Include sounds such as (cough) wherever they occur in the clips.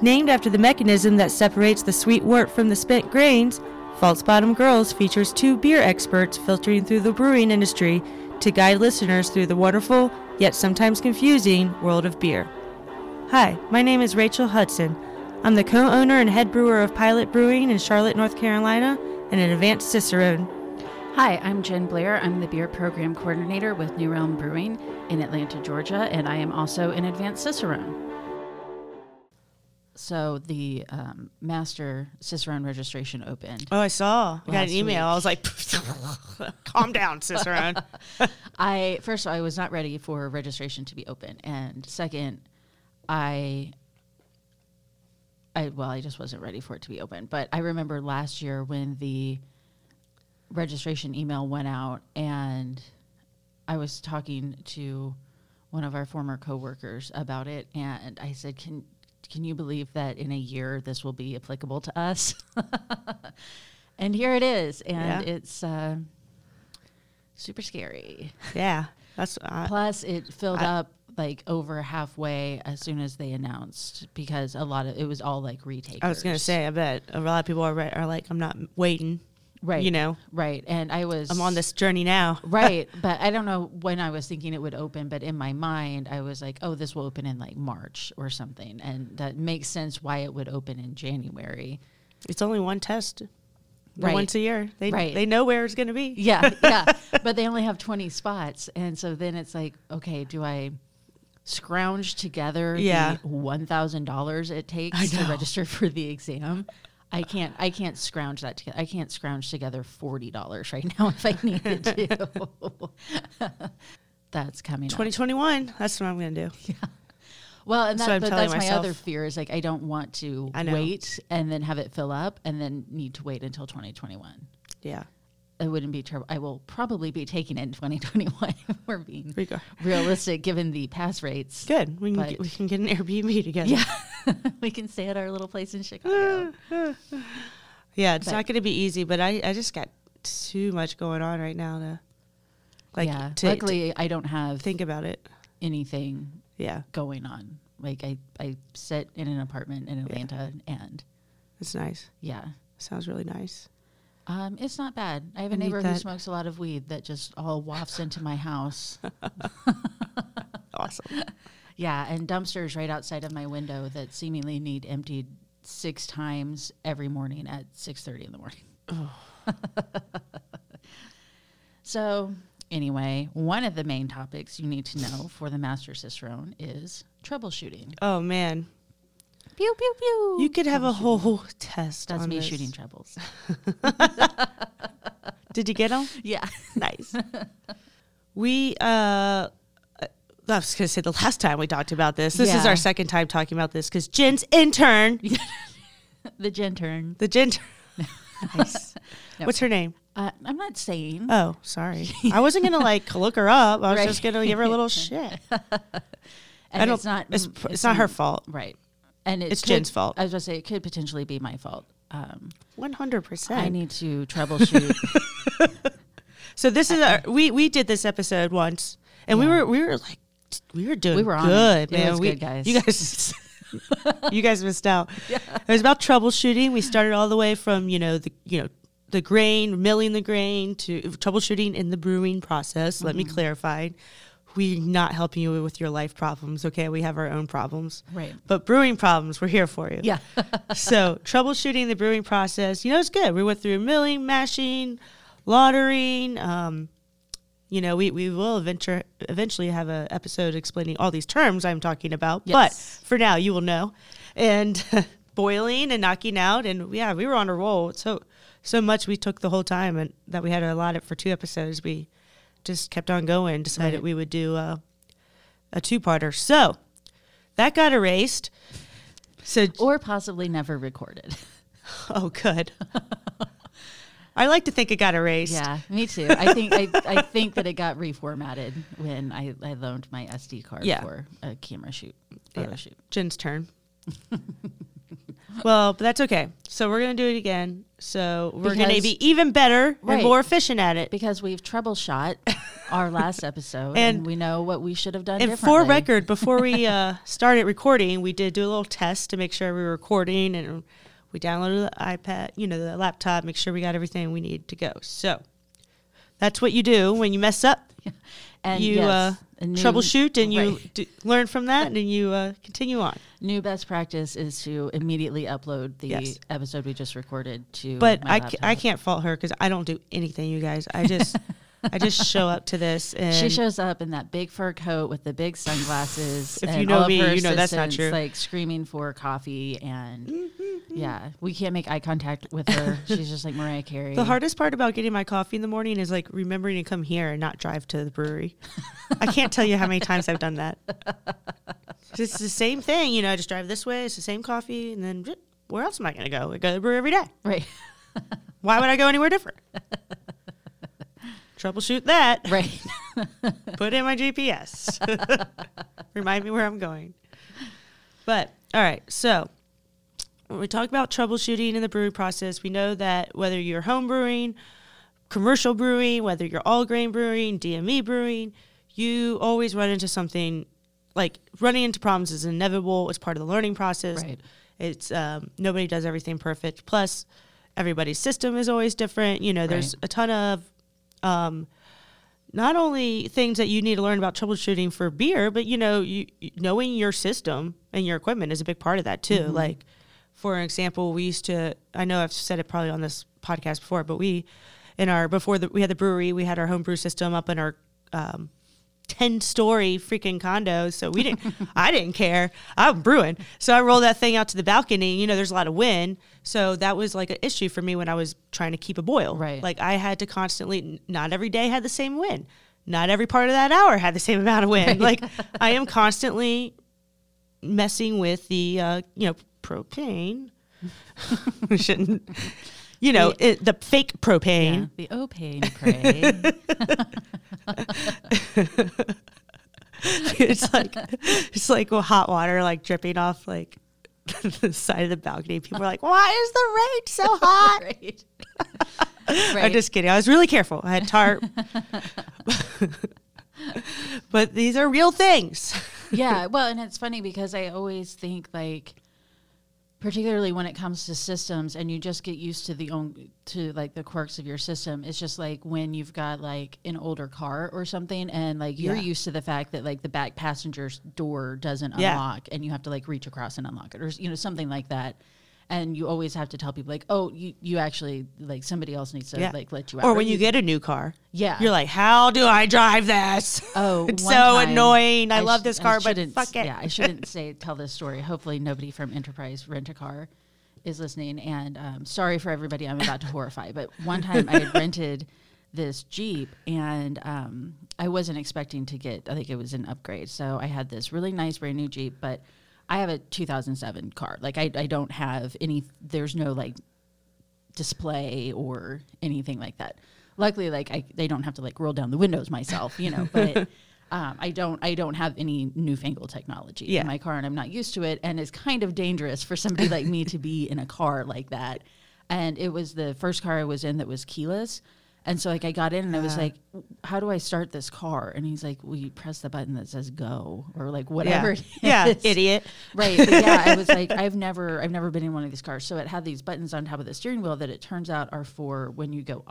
Named after the mechanism that separates the sweet wort from the spent grains, False Bottom Girls features two beer experts filtering through the brewing industry to guide listeners through the wonderful, yet sometimes confusing, world of beer. Hi, my name is Rachel Hudson. I'm the co owner and head brewer of Pilot Brewing in Charlotte, North Carolina, and an advanced Cicerone. Hi, I'm Jen Blair. I'm the beer program coordinator with New Realm Brewing in Atlanta, Georgia, and I am also an advanced Cicerone. So the um, master Cicerone registration opened. Oh, I saw. I got an email. I was like, (laughs) calm down, Cicerone. (laughs) I first of all, I was not ready for registration to be open, and second, I, I well, I just wasn't ready for it to be open. But I remember last year when the registration email went out, and I was talking to one of our former coworkers about it, and I said, "Can can you believe that in a year this will be applicable to us?" (laughs) and here it is, and Yeah. it's. Uh, super scary. yeah, that's uh, Plus, it filled I- up like over halfway as soon as they announced because a lot of it was all like retakers. I was gonna say. I bet a lot of people are are like, I'm not waiting. Right, You know, right, and I was I'm on this journey now. (laughs) right, but I don't know when I was thinking it would open, but in my mind, I was like, oh, this will open in like March or something, and that makes sense why it would open in January. It's only one test, Right. once a year. They Right. they know where it's gonna be. Yeah, yeah. (laughs) but they only have 20 spots. And so then it's like, okay, do I scrounge together Yeah. the $1,000 it takes to register for the exam? I can't I can't scrounge that together. I can't scrounge together $40 right now (laughs) if I needed to. (laughs) That's coming 2021. That's what I'm gonna do. (laughs) Yeah. Well, and That's that, what I'm but telling that's my other fear is like I don't want to I wait and then have it fill up and then need to wait until 2021. Yeah. It wouldn't be terrible. I will probably be taking it in 2021 (laughs) if we're being We realistic given the pass rates. Good. We can But- get, we can get an Airbnb together. Yeah. (laughs) we can stay at our little place in Chicago. (laughs) Yeah, it's But- not going to be easy, but I, I just got too much going on right now to like yeah. to, to Luckily, I don't have think about it. anything Yeah, going on. Like I, I sit in an apartment in Atlanta and it's nice. yeah. Sounds really nice. Um, it's not bad. I have a I neighbor who smokes a lot of weed that just all wafts into my house. (laughs) Awesome. Yeah, and dumpsters right outside of my window that seemingly need emptied six times every morning at six thirty in the morning. (laughs) so, anyway, one of the main topics you need to know for the Master Cicerone is troubleshooting. oh man, Pew pew pew. you could have a whole test. That's on me this. shooting trebles. (laughs) Did you get them? yeah. nice. (laughs) We uh. I was going to say the last time we talked about this. This is Yeah. our second time talking about this because Jen's intern, (laughs) the gen turn. the Jen. nice. No. What's her name? Uh, I'm not saying. Oh, sorry. I wasn't gonna like look her up. I was Right. just gonna give her a little shit. and I don't. it's not. It's, it's not her fault. Right. And it It's could- Jen's fault. I was going to say it could potentially be my fault. One hundred percent. I need to troubleshoot. (laughs) So this is our, we we did this episode once, and we were we were like we were doing We were on good, It man. was we, good, guys. You guys, (laughs) you guys missed out. (laughs) It was about troubleshooting. We started all the way from you know the you know the grain, milling the grain to troubleshooting in the brewing process. Let me Mm-hmm. clarify. We're not helping you with your life problems, okay? We have our own problems. right. But brewing problems, we're here for you. Yeah. (laughs) so troubleshooting the brewing process, you know, it's good. We went through milling, mashing, lautering. Um, you know, we, we will eventually eventually have an episode explaining all these terms I'm talking about. Yes. But for now, you will know. And (laughs) boiling and knocking out, and yeah, we were on a roll. So so much we took the whole time, and that we had to allot it for two episodes. We just kept on going. Decided Right. we would do a, a two parter. So that got erased. So or possibly never recorded. (laughs) Oh, good. I like to think it got erased. Yeah, me too. I think I, I think that it got reformatted when I, I loaned my SD card Yeah. for a camera shoot, photo Yeah. shoot. Jen's turn. (laughs) well, but that's okay. So we're gonna do it again. So we're going to be even better Right. and more efficient at it. because we've troubleshot our (laughs) last episode and, And- we know what we should have done And for record, before we uh, (laughs) started recording, we did do a little test to make sure we were recording, and we downloaded the iPad, you know, the laptop, make sure we got everything we need to go. So that's what you do when you mess up. And you yes, uh, new- troubleshoot and you right. learn from that, and you uh, continue on. new best practice is to immediately upload the Yes. episode we just recorded to. But I, I can't fault her because I don't do anything, you guys. I just (laughs) I just show up to this and She shows up in that big fur coat with the big sunglasses. If you know me, you know that's not true. Like screaming for coffee, and Mm-hmm, yeah, we can't make eye contact with her. (laughs) She's just like Mariah Carey. The hardest part about getting my coffee in the morning is like remembering to come here and not drive to the brewery. I can't tell you how many times I've done that. It's the same thing, you know. I just drive this way. It's the same coffee, and then where else am I going to go? I go to the brewery every day. right, Why would I go anywhere different? (laughs) Troubleshoot that. right. (laughs) Put in my GPS. (laughs) Remind me where I'm going. But all right, so when we talk about troubleshooting in the brewing process, we know that whether you're home brewing, commercial brewing, whether you're all grain brewing, DME brewing, you always run into something like running into problems is inevitable. It's part of the learning process. Right. It's um, nobody does everything perfect. Plus, everybody's system is always different. You know, there's Right. a ton of um, not only things that you need to learn about troubleshooting for beer, but you know, you knowing your system and your equipment is a big part of that too. Like, for example, we used to. I know I've said it probably on this podcast before, but we in our before the we had the brewery, we had our homebrew system up in our um, 10 story freaking condo. So we didn't, (laughs) I didn't care. I'm brewing. So I rolled that thing out to the balcony. You know, there's a lot of wind. So that was like an issue for me when I was trying to keep a boil. Right. Like I had to constantly, not every day had the same win. Not every part of that hour had the same (laughs) amount of wind. Like (laughs) I am constantly messing with the, uh, you know, propane. (laughs) we shouldn't, you know, it, the fake Yeah, propane. the O pain pray. it's like it's like well, hot water like dripping off like (laughs) the side of the balcony. People are like, "Why is the rain so (laughs) hot?" right. (laughs) I'm just kidding. I was really careful. I had tarp, but these are real things. yeah well and it's funny because i always think like particularly when it comes to systems and you just get used to the own to like the quirks of your system it's just like when you've got like an older car or something and like you're Yeah. used to the fact that like the back passenger's door doesn't Yeah. unlock and you have to like reach across and unlock it or you know something like that and you always have to tell people like oh you, you actually like somebody else needs to Yeah. like let you out Or when you get a new car, yeah you're like, "How do I drive this?" Oh, (laughs) it's so annoying. I, love sh- this I car, but fuck it. Yeah, I shouldn't say (laughs) tell this story. Hopefully, nobody from Enterprise Rent a Car is listening. And um, sorry for everybody I'm about to horrify. But one time I had rented this Jeep, and um, I wasn't expecting to get. I think it was an upgrade, so I had this really nice brand new Jeep, but. I have a 2007 car. Like I, I don't have any. There's no like display or anything like that. Luckily, like I, they don't have to like roll down the windows myself, you know. But (laughs) um, I don't, I don't have any newfangled technology Yeah. in my car, and I'm not used to it. And it's kind of dangerous for somebody like me to be in a car like that. And it was the first car I was in that was keyless. And so like I got in and I was like, "How do I start this car?" And he's like, "Well, you press the button that says go or like whatever." yeah, (laughs) yeah is." idiot. right but yeah i was like (laughs) i've never i've never been in one of these cars so it had these buttons on top of the steering wheel that it turns out are for when you go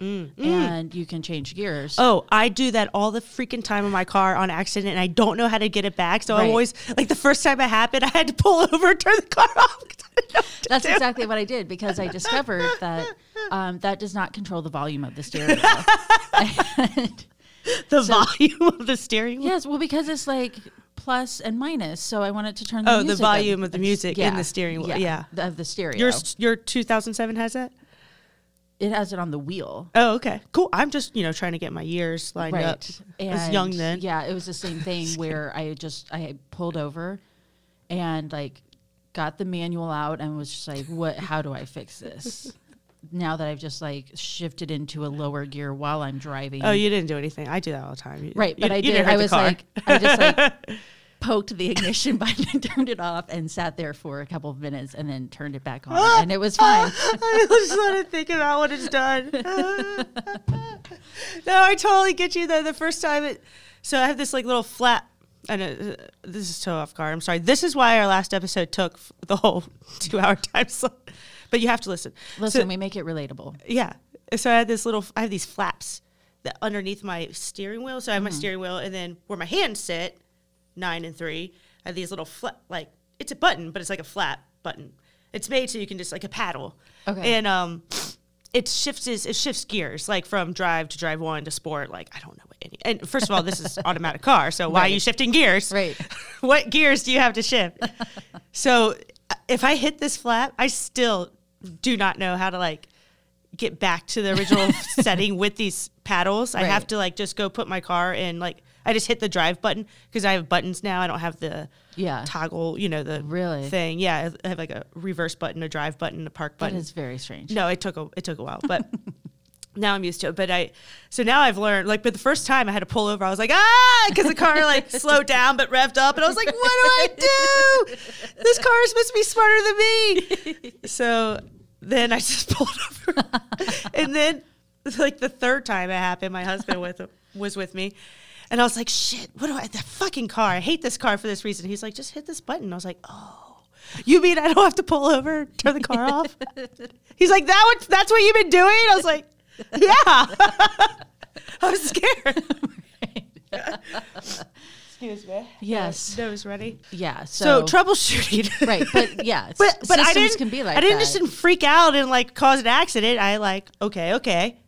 off-roading and you can change gears Oh, I do that all the freaking time in my car on accident, and I don't know how to get it back. So I'm always like the first time it happened, I had to pull (laughs) over, and turn the car (laughs) off. 'cause I didn't know what to that's do. exactly what i did because i discovered that um, that does not control the volume of the steering wheel (laughs) the volume of the steering wheel. yes well because it's like plus and minus so i wanted to turn the Oh, the music up. volume of the music in the steering wheel, yeah. the- of the stereo Your your 2007 has that. It has it on the wheel Oh, okay, cool. I'm just you know trying to get my years lined up. I was young then. Yeah, it was the same thing where I just I pulled over and like got the manual out and was just like, what how do I fix this? (laughs) now that I've just like shifted into a lower gear while I'm driving. Oh, you didn't do anything. I do that all the time. You- right, you- but I you did didn't I was car. like I just like (laughs) poked the ignition (laughs) button and turned it off and sat there for a couple of minutes and then turned it back on (gasps) and it was fine. (laughs) I just want to think about what it's done. (laughs) no, I totally get you though. The first time it, so I have this like little flat. I know uh, this is so off guard. I'm sorry. This is why our last episode took the whole two hour time slot. But you have to listen. Listen, So- we make it relatable. yeah. So I had this little. I have these flaps that underneath my steering wheel. So I have Mm-hmm. my steering wheel, and then where my hands sit, nine and three, have these little flat Like it's a button, but it's like a flat button. It's made so you can just like a paddle. Okay. And um, it shifts is it shifts gears like from drive to drive one to sport. Like I don't know what any. And first of all, this is (laughs) automatic car, so why are you shifting gears? Right. (laughs) what gears do you have to shift? (laughs) so if I hit this flap, I still do not know how to like get back to the original setting with these paddles. I have to like just go put my car in like I just hit the drive button because I have buttons now. I don't have the Yeah. toggle, you know, the Really? thing. Yeah, I have like a reverse button, a drive button, a park button. is very strange. No, it took a it took a while, but (laughs) now I'm used to it. But I so now I've learned like, but the first time I had to pull over, I was like ah, because the car like (laughs) slowed down but revved up, and I was like, what do I do? This car is supposed to be smarter than me. (laughs) So then I just pulled over, and then like the third time it happened, my husband with was with me. And I was like, shit, what do I, the fucking car, I hate this car for this reason. He's like, just hit this button. I was like, oh, you mean I don't have to pull over, turn the car (laughs) off? He's like, that what, that's what you've been doing? I was like, yeah. (laughs) I was scared. (laughs) Excuse me. Yes. Nose ready. Yeah. So, So, troubleshooting. right, but yeah, but but I didn't. can be like I didn't that. just didn't freak out and like cause an accident. I like okay, okay.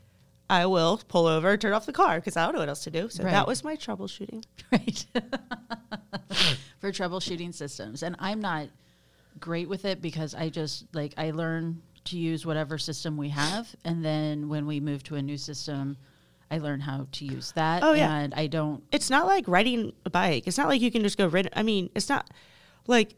I will pull over, turn off the car because I don't know what else to do. So Right. that was my troubleshooting. (laughs) right (laughs) for troubleshooting systems and i'm not great with it because i just like i learn to use whatever system we have and then when we move to a new system i learn how to use that Oh, yeah. and i don't It's not like riding a bike. It's not like you can just go rid. I mean, it's not like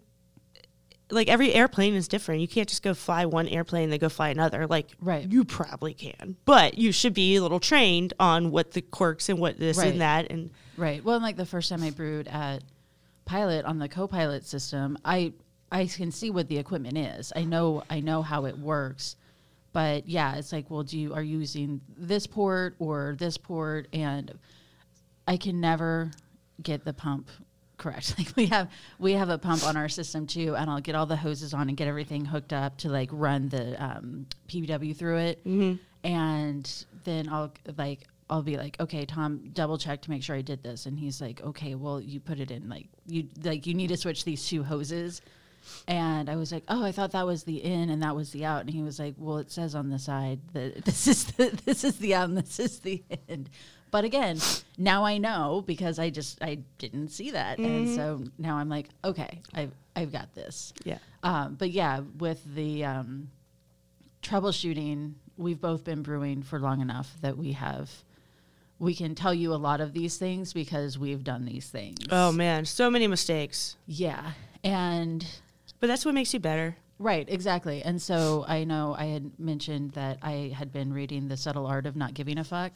like every airplane is different. You can't just go fly one airplane and then go fly another. Like Right. you probably can, but you should be a little trained on what the quirks and what this Right. and that and right well and like the first time i brewed at pilot on the co-pilot system i i can see what the equipment is i know i know how it works but yeah it's like well do you are you using this port or this port and I can never get the pump correct. (laughs) Like we have we have a pump on our system too, and I'll get all the hoses on and get everything hooked up to like run the um, PBW through it, and then I'll like I'll be like, okay, Tom, double check to make sure I did this, and he's like, okay, well you put it in like you like you need to switch these two hoses. And I was like, "Oh, I thought that was the in and that was the out." And he was like, "Well, it says on the side that (laughs) this is the this is the out and this is the in." But again, now I know because I just I didn't see that, and so now I'm like, "Okay, I've I've got this." yeah. Um, but yeah, with the um, troubleshooting, we've both been brewing for long enough that we have we can tell you a lot of these things because we've done these things. Oh man, so many mistakes. yeah, and But that's what makes you better. Right, exactly. And so I know I had mentioned that I had been reading The Subtle Art of Not Giving a Fuck.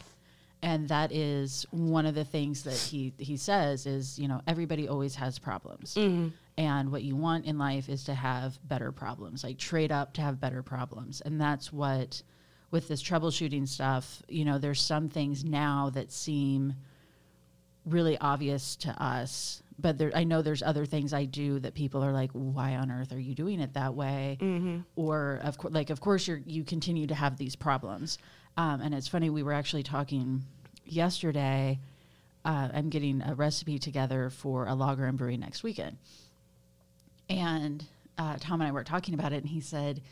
And that is one of the things that he, he says is, you know, everybody always has problems. Mm-hmm. And what you want in life is to have better problems, like trade up to have better problems. And that's what, with this troubleshooting stuff, you know, there's some things now that seem really obvious to us but there, i know there's other things i do that people are like why on earth are you doing it that way mm-hmm. or of course like of course you're you continue to have these problems um, and it's funny we were actually talking yesterday uh, i'm getting a recipe together for a lager and brewery next weekend and uh, Tom and I were talking about it, and he said,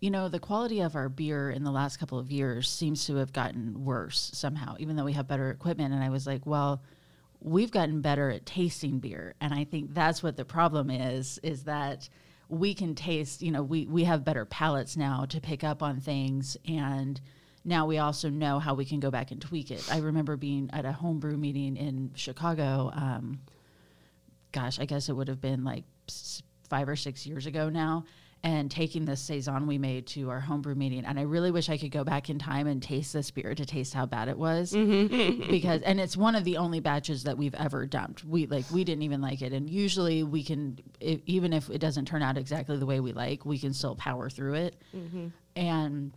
you know, the quality of our beer in the last couple of years seems to have gotten worse somehow, even though we have better equipment. And I was like, well, we've gotten better at tasting beer. And I think that's what the problem is, is that we can taste, you know, we, we have better palates now to pick up on things. And now we also know how we can go back and tweak it. I remember being at a homebrew meeting in Chicago. Um, gosh, I guess it would have been like five or six years ago now and taking this saison we made to our homebrew meeting and i really wish i could go back in time and taste this beer to taste how bad it was (laughs) because and it's one of the only batches that we've ever dumped we like we didn't even like it and usually we can if, even if it doesn't turn out exactly the way we like we can still power through it and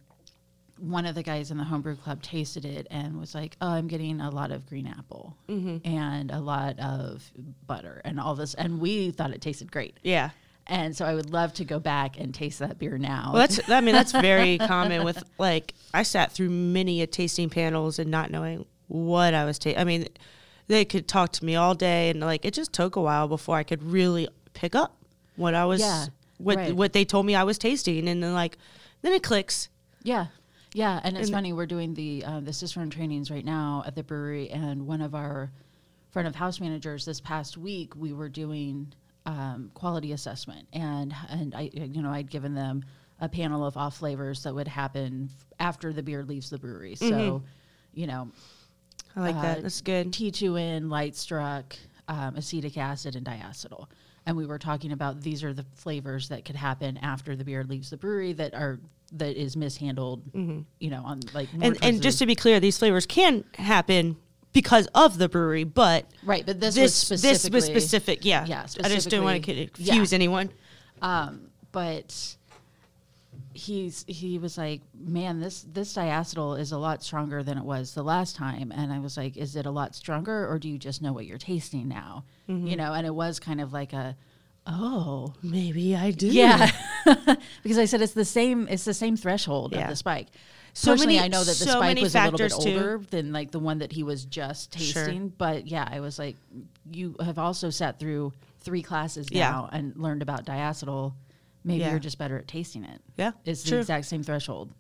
one of the guys in the homebrew club tasted it and was like, "Oh, I'm getting a lot of green apple mm-hmm. and a lot of butter and all this." And we thought it tasted great. Yeah. And so I would love to go back and taste that beer now. Well, that's I mean that's very (laughs) common with like I sat through many a tasting panels and not knowing what I was tasting. I mean, they could talk to me all day and like it just took a while before I could really pick up what I was Yeah, what right. what they told me I was tasting and then like then it clicks. Yeah, yeah, and it's And- funny. We're doing the uh, the Cicerone trainings right now at the brewery, and one of our front of house managers this past week, we were doing um, quality assessment, and and I you know I'd given them a panel of off flavors that would happen f- after the beer leaves the brewery. So, you know, I like Uh, that. That's good. T2N, light struck, um, acetic acid, and diacetyl. And we were talking about these are the flavors that could happen after the beer leaves the brewery that are that is mishandled. You know, on like Mm-hmm. And and just to be clear, these flavors can happen because of the brewery, but right, but this, this was this was specific. Yeah. Yeah, I just didn't want to confuse yeah. anyone. Um, but he's he was like, "Man, this this diacetyl is a lot stronger than it was the last time." And I was like, "Is it a lot stronger, or do you just know what you're tasting now?" Mm-hmm. You know, and it was kind of like a, "Oh, Maybe I do. yeah," (laughs) because I said it's the same. It's the same threshold Yeah. of the spike. So Personally, many- I know that the so spike was a little bit too. older than like the one that he was just Sure. tasting. But yeah, I was like, you have also sat through three classes Yeah. now and learned about diacetyl. Maybe Yeah. you're just better at tasting it. Yeah, It's the exact same threshold.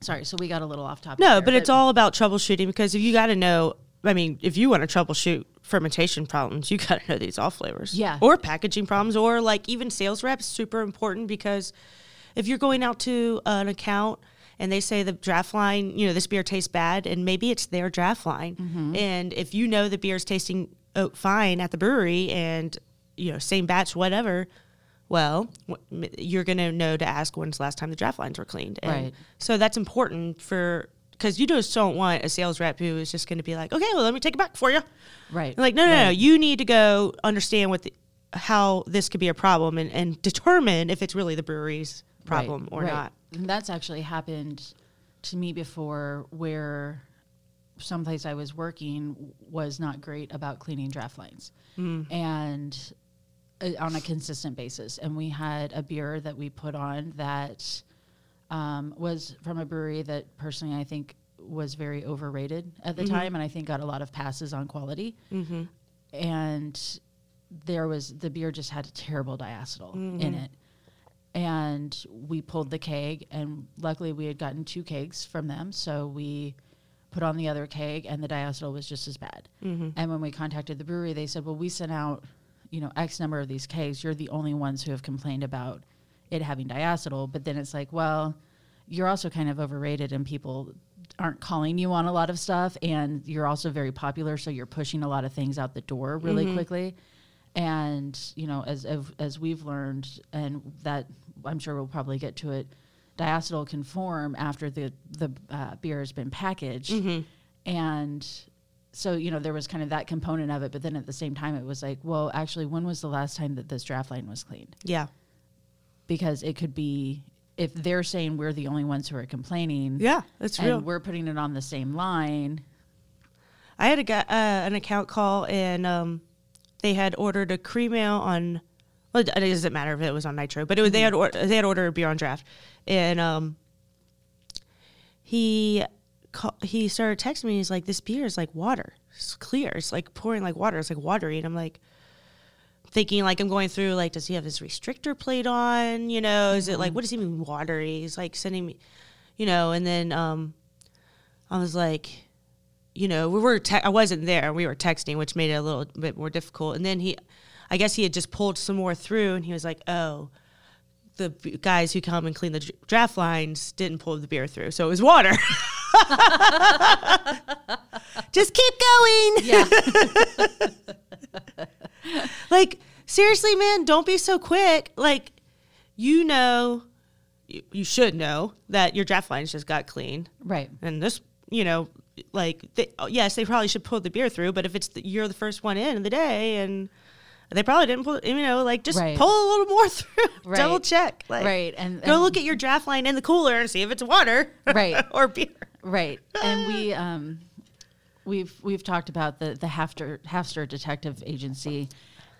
Sorry, so we got a little off topic. No, there, but it's all about troubleshooting because if you got to know, I mean, if you want to troubleshoot fermentation problems, you (laughs) got to know these all flavors. Yeah. Or packaging problems, or like even sales reps, super important because if you're going out to an account and they say the draft line, you know, this beer tastes bad, and maybe it's their draft line, Mm-hmm. and if you know the beer's tasting oh, fine at the brewery and you know same batch, whatever. Well, you're gonna know to ask when's the last time the draft lines were cleaned, and Right. so that's important for because you just don't want a sales rep who is just going to be like, okay, well, let me take it back for you. right. Like, no, no, no, you need to go understand what the, how this could be a problem and, and determine if it's really the brewery's problem Right, or right. not. And that's actually happened to me before where someplace I was working was not great about cleaning draft lines. And uh, on a consistent basis. And we had a beer that we put on that um, was from a brewery that personally I think was very overrated at the mm-hmm. time and I think got a lot of passes on quality. Mm-hmm. And there was the beer just had a terrible diacetyl in mm-hmm. it. And we pulled the keg, and luckily we had gotten two kegs from them. So we put on the other keg, and the diacetyl was just as bad. And when we contacted the brewery, they said, "Well, we sent out, you know, X number of these kegs. You're the only ones who have complained about it having diacetyl." But then it's like, well, you're also kind of overrated, and people aren't calling you on a lot of stuff, and you're also very popular, so you're pushing a lot of things out the door really quickly. And you know, as as, we've learned, and that I'm sure we'll probably get to it, diacetyl can form after the the uh, beer has been packaged, and so you know there was kind of that component of it. But then at the same time, it was like, well, actually, when was the last time that this draft line was cleaned? Yeah. Because it could be if they're saying we're the only ones who are complaining, Yeah, that's and real. we're putting it on the same line. I had a uh, an account call, and um, they had ordered a cream ale on. Well, it doesn't matter if it was on Nitro, but it was they had or, they had ordered a beer on draft, and um, he ca- he started texting me. He's like, "This beer is like water. It's clear. It's like pouring like water. It's like watery." And I'm like, thinking like I'm going through like, does he have his restrictor plate on? You know, is it like what does he mean watery? He's like sending me, you know, and then um, I was like you know, we were te- I wasn't there. We were texting, which made it a little bit more difficult. And then he, I guess he had just pulled some more through, and he was like, "Oh, the guys who come and clean the draft lines didn't pull the beer through, so it was water." (laughs) (laughs) just keep going. Yeah. (laughs) (laughs) like seriously, man, don't be so quick. Like, you know, you, you should know that your draft lines just got clean. Right. And this, you know, like, they, oh, yes, they probably should pull the beer through, but if it's the, you're the first one in of the day and they probably didn't pull, you know, like just Right. pull a little more (laughs) through, Right. double check. Like, Right, and- go look at your draft line in the cooler and see if it's water, Right. (laughs) or beer. Right. And we um we've we've talked about the the Hafter Hafster Detective Agency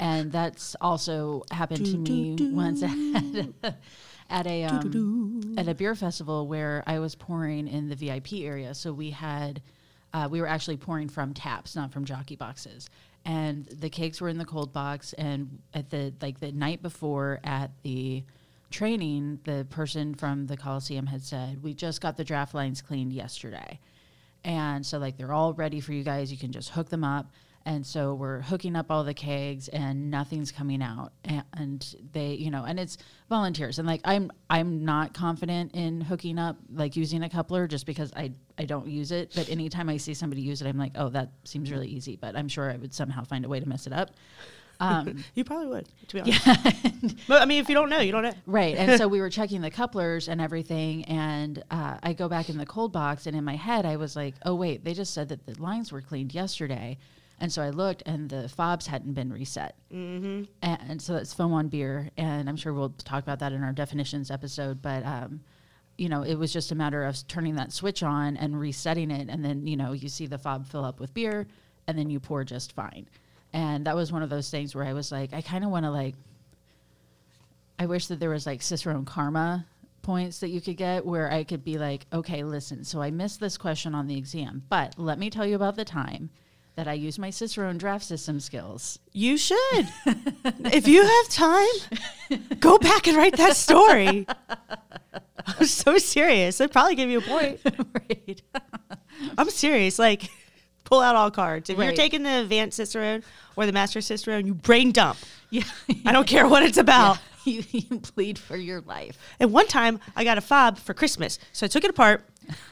and that's also happened to me once (laughs) at, at a um, at a beer festival where I was pouring in the VIP area. So we had uh, we were actually pouring from taps, not from jockey boxes. And the cakes were in the cold box and at the like the night before at the training, the person from the Coliseum had said, We just got the draft lines cleaned yesterday. And so, like, they're all ready for you guys. You can just hook them up. And so we're hooking up all the kegs and nothing's coming out. And they, you know, and it's volunteers. And like, I'm, I'm not confident in hooking up, like using a coupler just because I, I don't use it. But anytime I see somebody use it, I'm like, oh, that seems really easy. But I'm sure I would somehow find a way to mess it up. Um, (laughs) You probably would, to be honest. (laughs) but I mean, if you don't know, you don't know. (laughs) Right. And so we were checking the couplers and everything. And uh, I go back in the cold box, and in my head, I was like, oh, wait, they just said that the lines were cleaned yesterday. And so I looked, and the fobs hadn't been reset. Mm-hmm. And, so that's foam on beer. And I'm sure we'll talk about that in our definitions episode. But, um, you know, it was just a matter of turning that switch on and resetting it. And then, you know, you see the fob fill up with beer, and then you pour just fine. And that was one of those things where I was like, I kind of want to like I wish that there was like Cicerone karma points that you could get where I could be like, okay, listen, so I missed this question on the exam, but let me tell you about the time that I used my Cicerone draft system skills. You should. (laughs) if you have time, go back and write that story. (laughs) I'm so serious. I'd probably give you a point. (laughs) right. I'm serious. Like, pull out all cards. If you're taking the advanced Cicerone or the Master Cicerone, you brain dump. (laughs) Yeah. I don't care what it's about. (laughs) you, you plead for your life. And one time, I got a fob for Christmas, so I took it apart,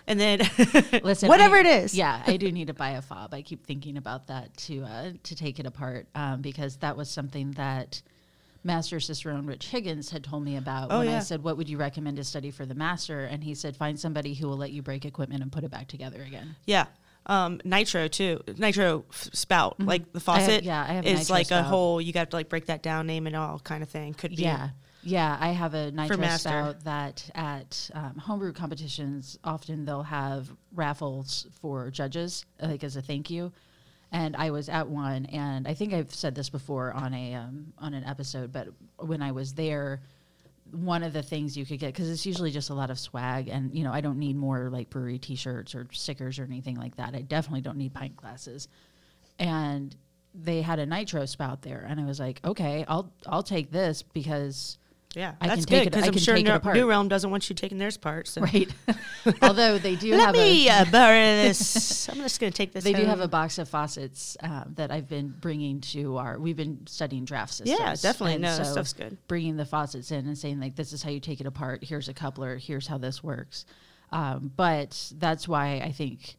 and then (laughs) Listen, whatever I- it is. Yeah, I do need to buy a fob. I keep thinking about that to uh, to take it apart um, because that was something that Master Cicerone Rich Higgins had told me about Oh, when I said, "What would you recommend to study for the master?" And he said, "Find somebody who will let you break equipment and put it back together again." Yeah. Um, nitro too. Nitro f- spout, like the Mm-hmm. I have- faucet. yeah, I have is like a spout. whole. You got to like break that down, name and all kind of thing. Could be. Yeah. Yeah, I have a nitro spout that at um, homebrew competitions often they'll have raffles for judges, like as a thank you. And I was at one, and I think I've said this before on a um, on an episode, but when I was there, one of the things you could get because it's usually just a lot of swag, and you know I don't need more like brewery T-shirts or stickers or anything like that. I definitely don't need pint glasses and they had a nitro spout there and i was like okay i'll i'll take this because Yeah, I that's good because I'm sure New. New Realm doesn't want you taking theirs part. So. right (laughs) (laughs) although they do Let have me a uh, borrow this. (laughs) I'm just going to take this. they do have a box of faucets um, that I've been bringing to our. We've been studying draft systems. Yeah, definitely. and No, so stuff's good. Bringing the faucets in and saying like, "This is how you take it apart. Here's a coupler. Here's how this works." Um, but that's why I think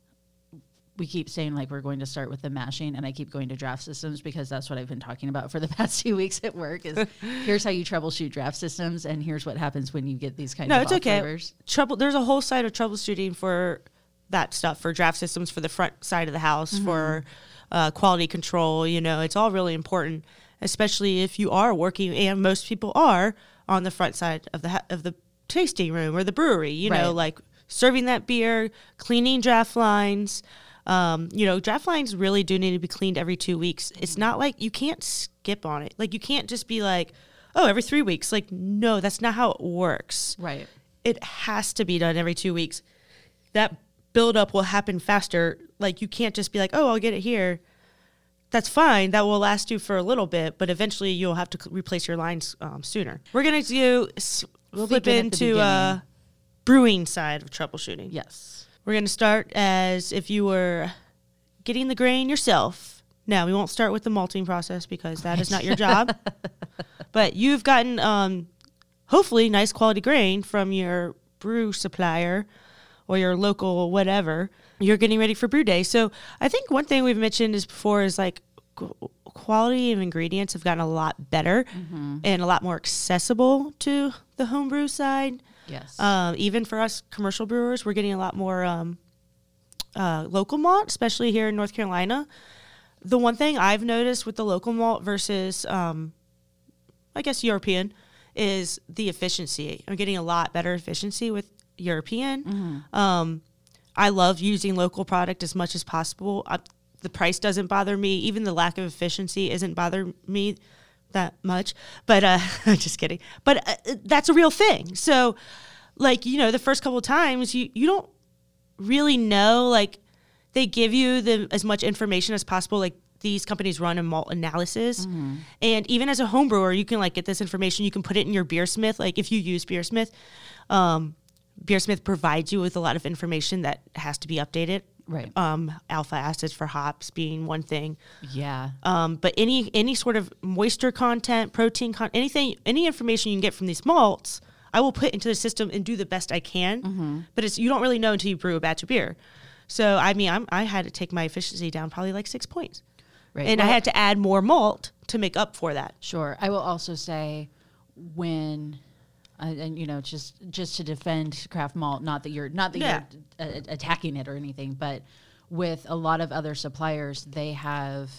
we keep saying like we're going to start with the mashing, and I keep going to draft systems because that's what I've been talking about for the (laughs) past two weeks at work. Is (laughs) here's how you troubleshoot draft systems, and here's what happens when you get these kinds No, of it's okay. flavors. Trouble. There's a whole side of troubleshooting for that stuff for draft systems for the front side of the house Mm-hmm. for uh, quality control. You know, it's all really important, especially if you are working, and most people are on the front side of the ha- of the tasting room or the brewery. You know, like serving that beer, cleaning draft lines. Um, you know, draft lines really do need to be cleaned every two weeks. It's not like you can't skip on it. Like you can't just be like, oh, every three weeks. Like, no, that's not how it works Right. it has to be done every two weeks. That buildup will happen faster. Like you can't just be like, oh, I'll get it here. That's fine. That will last you for a little bit, but eventually you'll have to replace your lines um, sooner. We're gonna do s- We'll flip begin at the into uh, brewing side of troubleshooting. Yes. We're gonna start as if you were getting the grain yourself. Now we won't start with the malting process because that is not your job. (laughs) but you've gotten um, hopefully nice quality grain from your brew supplier or your local whatever. You're getting ready for brew day. So I think one thing we've mentioned is before is like qu- quality of ingredients have gotten a lot better and a lot more accessible to the homebrew side. Yes. Um, even for us commercial brewers, we're getting a lot more um, uh, local malt, especially here in North Carolina. The one thing I've noticed with the local malt versus, um, I guess, European is the efficiency. I'm getting a lot better efficiency with European. Um, I love using local product as much as possible. I, the price doesn't bother me. Even the lack of efficiency isn't bother me that much. But uh, (laughs) just kidding. But uh, that's a real thing. So, like you know, the first couple of times you you don't really know. Like they give you the as much information as possible. Like these companies run a malt analysis, and even as a home brewer, you can like get this information. You can put it in your Beersmith. Like if you use Beersmith, um, Beersmith provides you with a lot of information that has to be updated. Right. Um, alpha acids for hops being one thing. yeah. Um, but any any sort of moisture content, protein content, anything, any information you can get from these malts, I will put into the system and do the best I can. Mm-hmm. But it's you don't really know until you brew a batch of beer. So I mean, I'm, I had to take my efficiency down probably like six points, Right. and I had to add more malt to make up for that. Sure. I will also say when uh, and you know just just to defend craft malt not that you're not that Yeah. you're uh, attacking it or anything but with a lot of other suppliers they have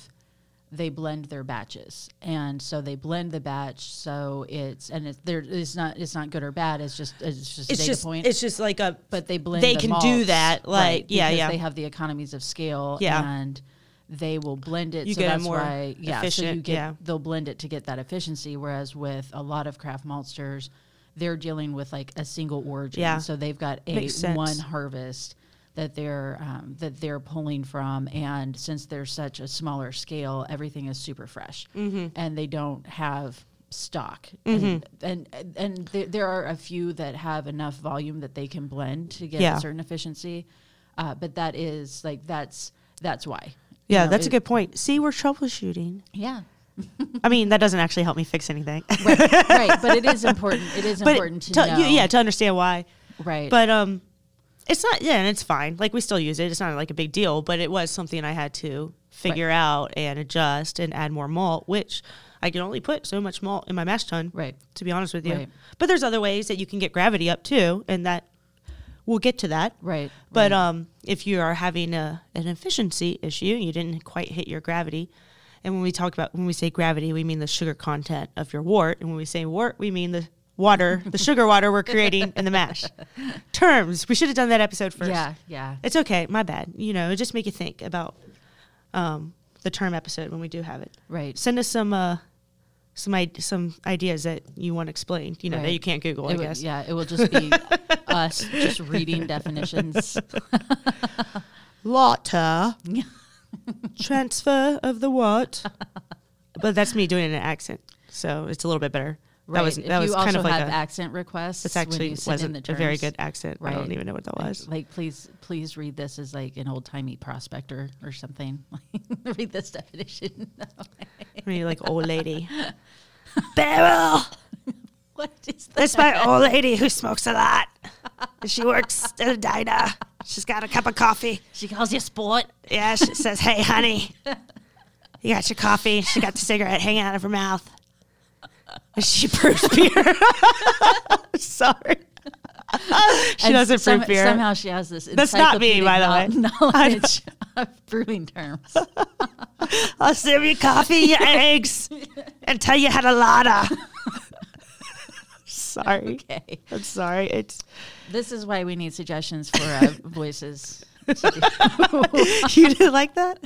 they blend their batches and so they blend the batch so it's and it's there it's not it's not good or bad it's just it's just a It's data just point it's just like a but they blend. they the can do that, like, right, yeah, yeah. They have the economies of scale, Yeah. and they will blend it. You so get that's more why, yeah. so you efficient- get yeah. they'll blend it to get that efficiency. Whereas with a lot of craft maltsters, they're dealing with like a single origin. Yeah. So they've got a one harvest that they're um, that they're pulling from, and since they're such a smaller scale, everything is super fresh, Mm-hmm. and they don't have stock and and, and there, there are a few that have enough volume that they can blend to get Yeah. a certain efficiency uh, but that is like that's that's why yeah. You know, that's a good point. See, we're troubleshooting. yeah I mean, that doesn't actually help me fix anything. right right but it is (laughs) important it is but important to, to- know you- yeah, to understand why. right But um, it's not. Yeah, and it's fine. Like we still use it. It's not like a big deal. But it was something I had to figure out and adjust and add more malt, which I can only put so much malt in my mash tun. right To be honest with you, Right. but there's other ways that you can get gravity up too, and that we'll get to that. right But right. um, if you are having a, an efficiency issue, and you didn't quite hit your gravity. And when we talk about when we say gravity, we mean the sugar content of your wort, and when we say wort, we mean the water, the (laughs) sugar water we're creating in the mash. Terms. We should have done that episode first. yeah yeah It's okay. My bad. You know, just make you think about um, the term episode when we do have it. right Send us some uh, some I- some ideas that you want explained. You know that you can't Google. I It would- guess. yeah it will just be (laughs) us just reading definitions (laughs) Water. Transfer of the what? but that's me doing an accent, so it's a little bit better. right That was if that was you kind also of like have a. accent requests This when actually you send in wasn't the a very good accent. Right. I don't even know what that was. Like, please, please read this as like an old timey prospector or something. (laughs) read this definition. (laughs) I mean, like old lady. (laughs) Beryl. what is that? That's my old lady who smokes a lot. She works at a diner. She's got a cup of coffee. She calls you sport. Yeah, she (laughs) says, "Hey, honey, you got your coffee." She got the cigarette hanging out of her mouth. And she brews beer. (laughs) Sorry, she And doesn't some- beer. Somehow she has this. That's not me, by the way. Knowledge (laughs) of brewing terms. I'll serve you coffee, your eggs, and tell you how to lauter. (laughs) sorry, Okay. I'm sorry. It's This is why we need suggestions for uh, (laughs) voices. (laughs) you didn't like that.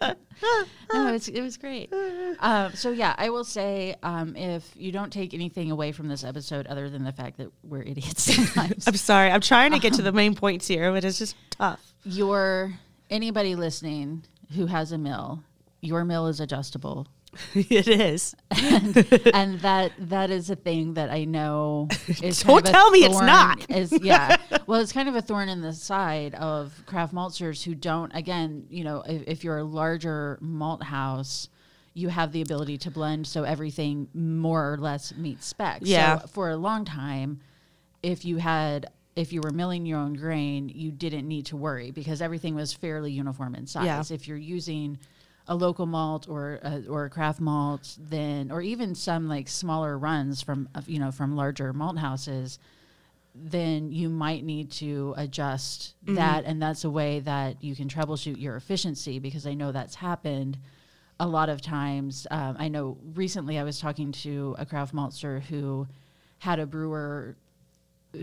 no, it's, it was great. Um, so yeah, I will say um, if you don't take anything away from this episode other than the fact that we're idiots sometimes, I'm sorry. I'm trying to get to the main points here, but it's just tough. your anybody listening who has a mill, your mill is adjustable. (laughs) (laughs) it is. (laughs) and that that is a thing that I know is Don't kind of tell me it's not. Is yeah, well, it's kind of a thorn in the side of craft maltsters who don't. Again, you know, if, if you're a larger malt house, you have the ability to blend, so everything more or less meets specs. Yeah. So for a long time, if you had if you were milling your own grain, you didn't need to worry because everything was fairly uniform in size. Yeah. If you're using a local malt or a, or a craft malt, then or even some like smaller runs from uh, you know from larger malt houses, then you might need to adjust that, and that's a way that you can troubleshoot your efficiency because I know that's happened a lot of times. Um, I know recently I was talking to a craft maltster who had a brewer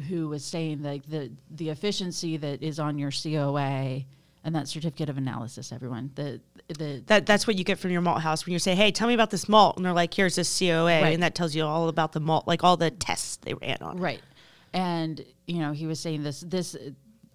who was saying like the the efficiency that is on your COA and that certificate of analysis. Everyone, the the That that's what you get from your malt house when you say, "Hey, tell me about this malt," and they're like, "Here's this COA," Right. and that tells you all about the malt, like all the tests they ran on. right, and you know he was saying this this.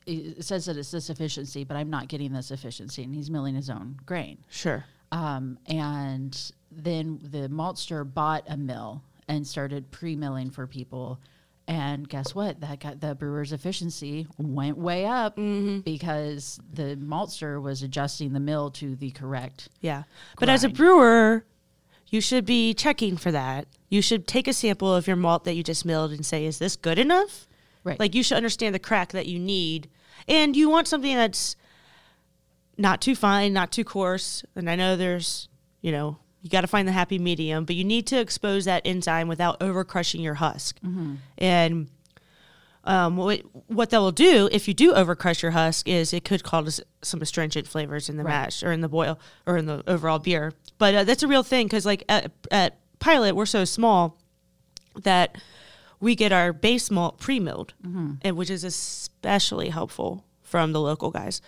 It says that it's this efficiency, but I'm not getting this efficiency, and he's milling his own grain. Sure. Um, and then the maltster bought a mill and started pre-milling for people. And guess what? That got the brewer's efficiency went way up mm-hmm. because the maltster was adjusting the mill to the correct. Yeah. But as a brewer, you should be checking for that. You should take a sample of your malt that you just milled and say, "Is this good enough?" Right. Like you should understand the crack that you need, and you want something that's not too fine, not too coarse. And I know there's, you know, you got to find the happy medium, but you need to expose that enzyme without over crushing your husk. And um, what what that will do if you do over crush your husk is it could cause some astringent flavors in the Right. mash or in the boil or in the overall beer. But uh, that's a real thing because like at, at Pilot we're so small that we get our base malt pre-milled, and which is especially helpful from the local guys.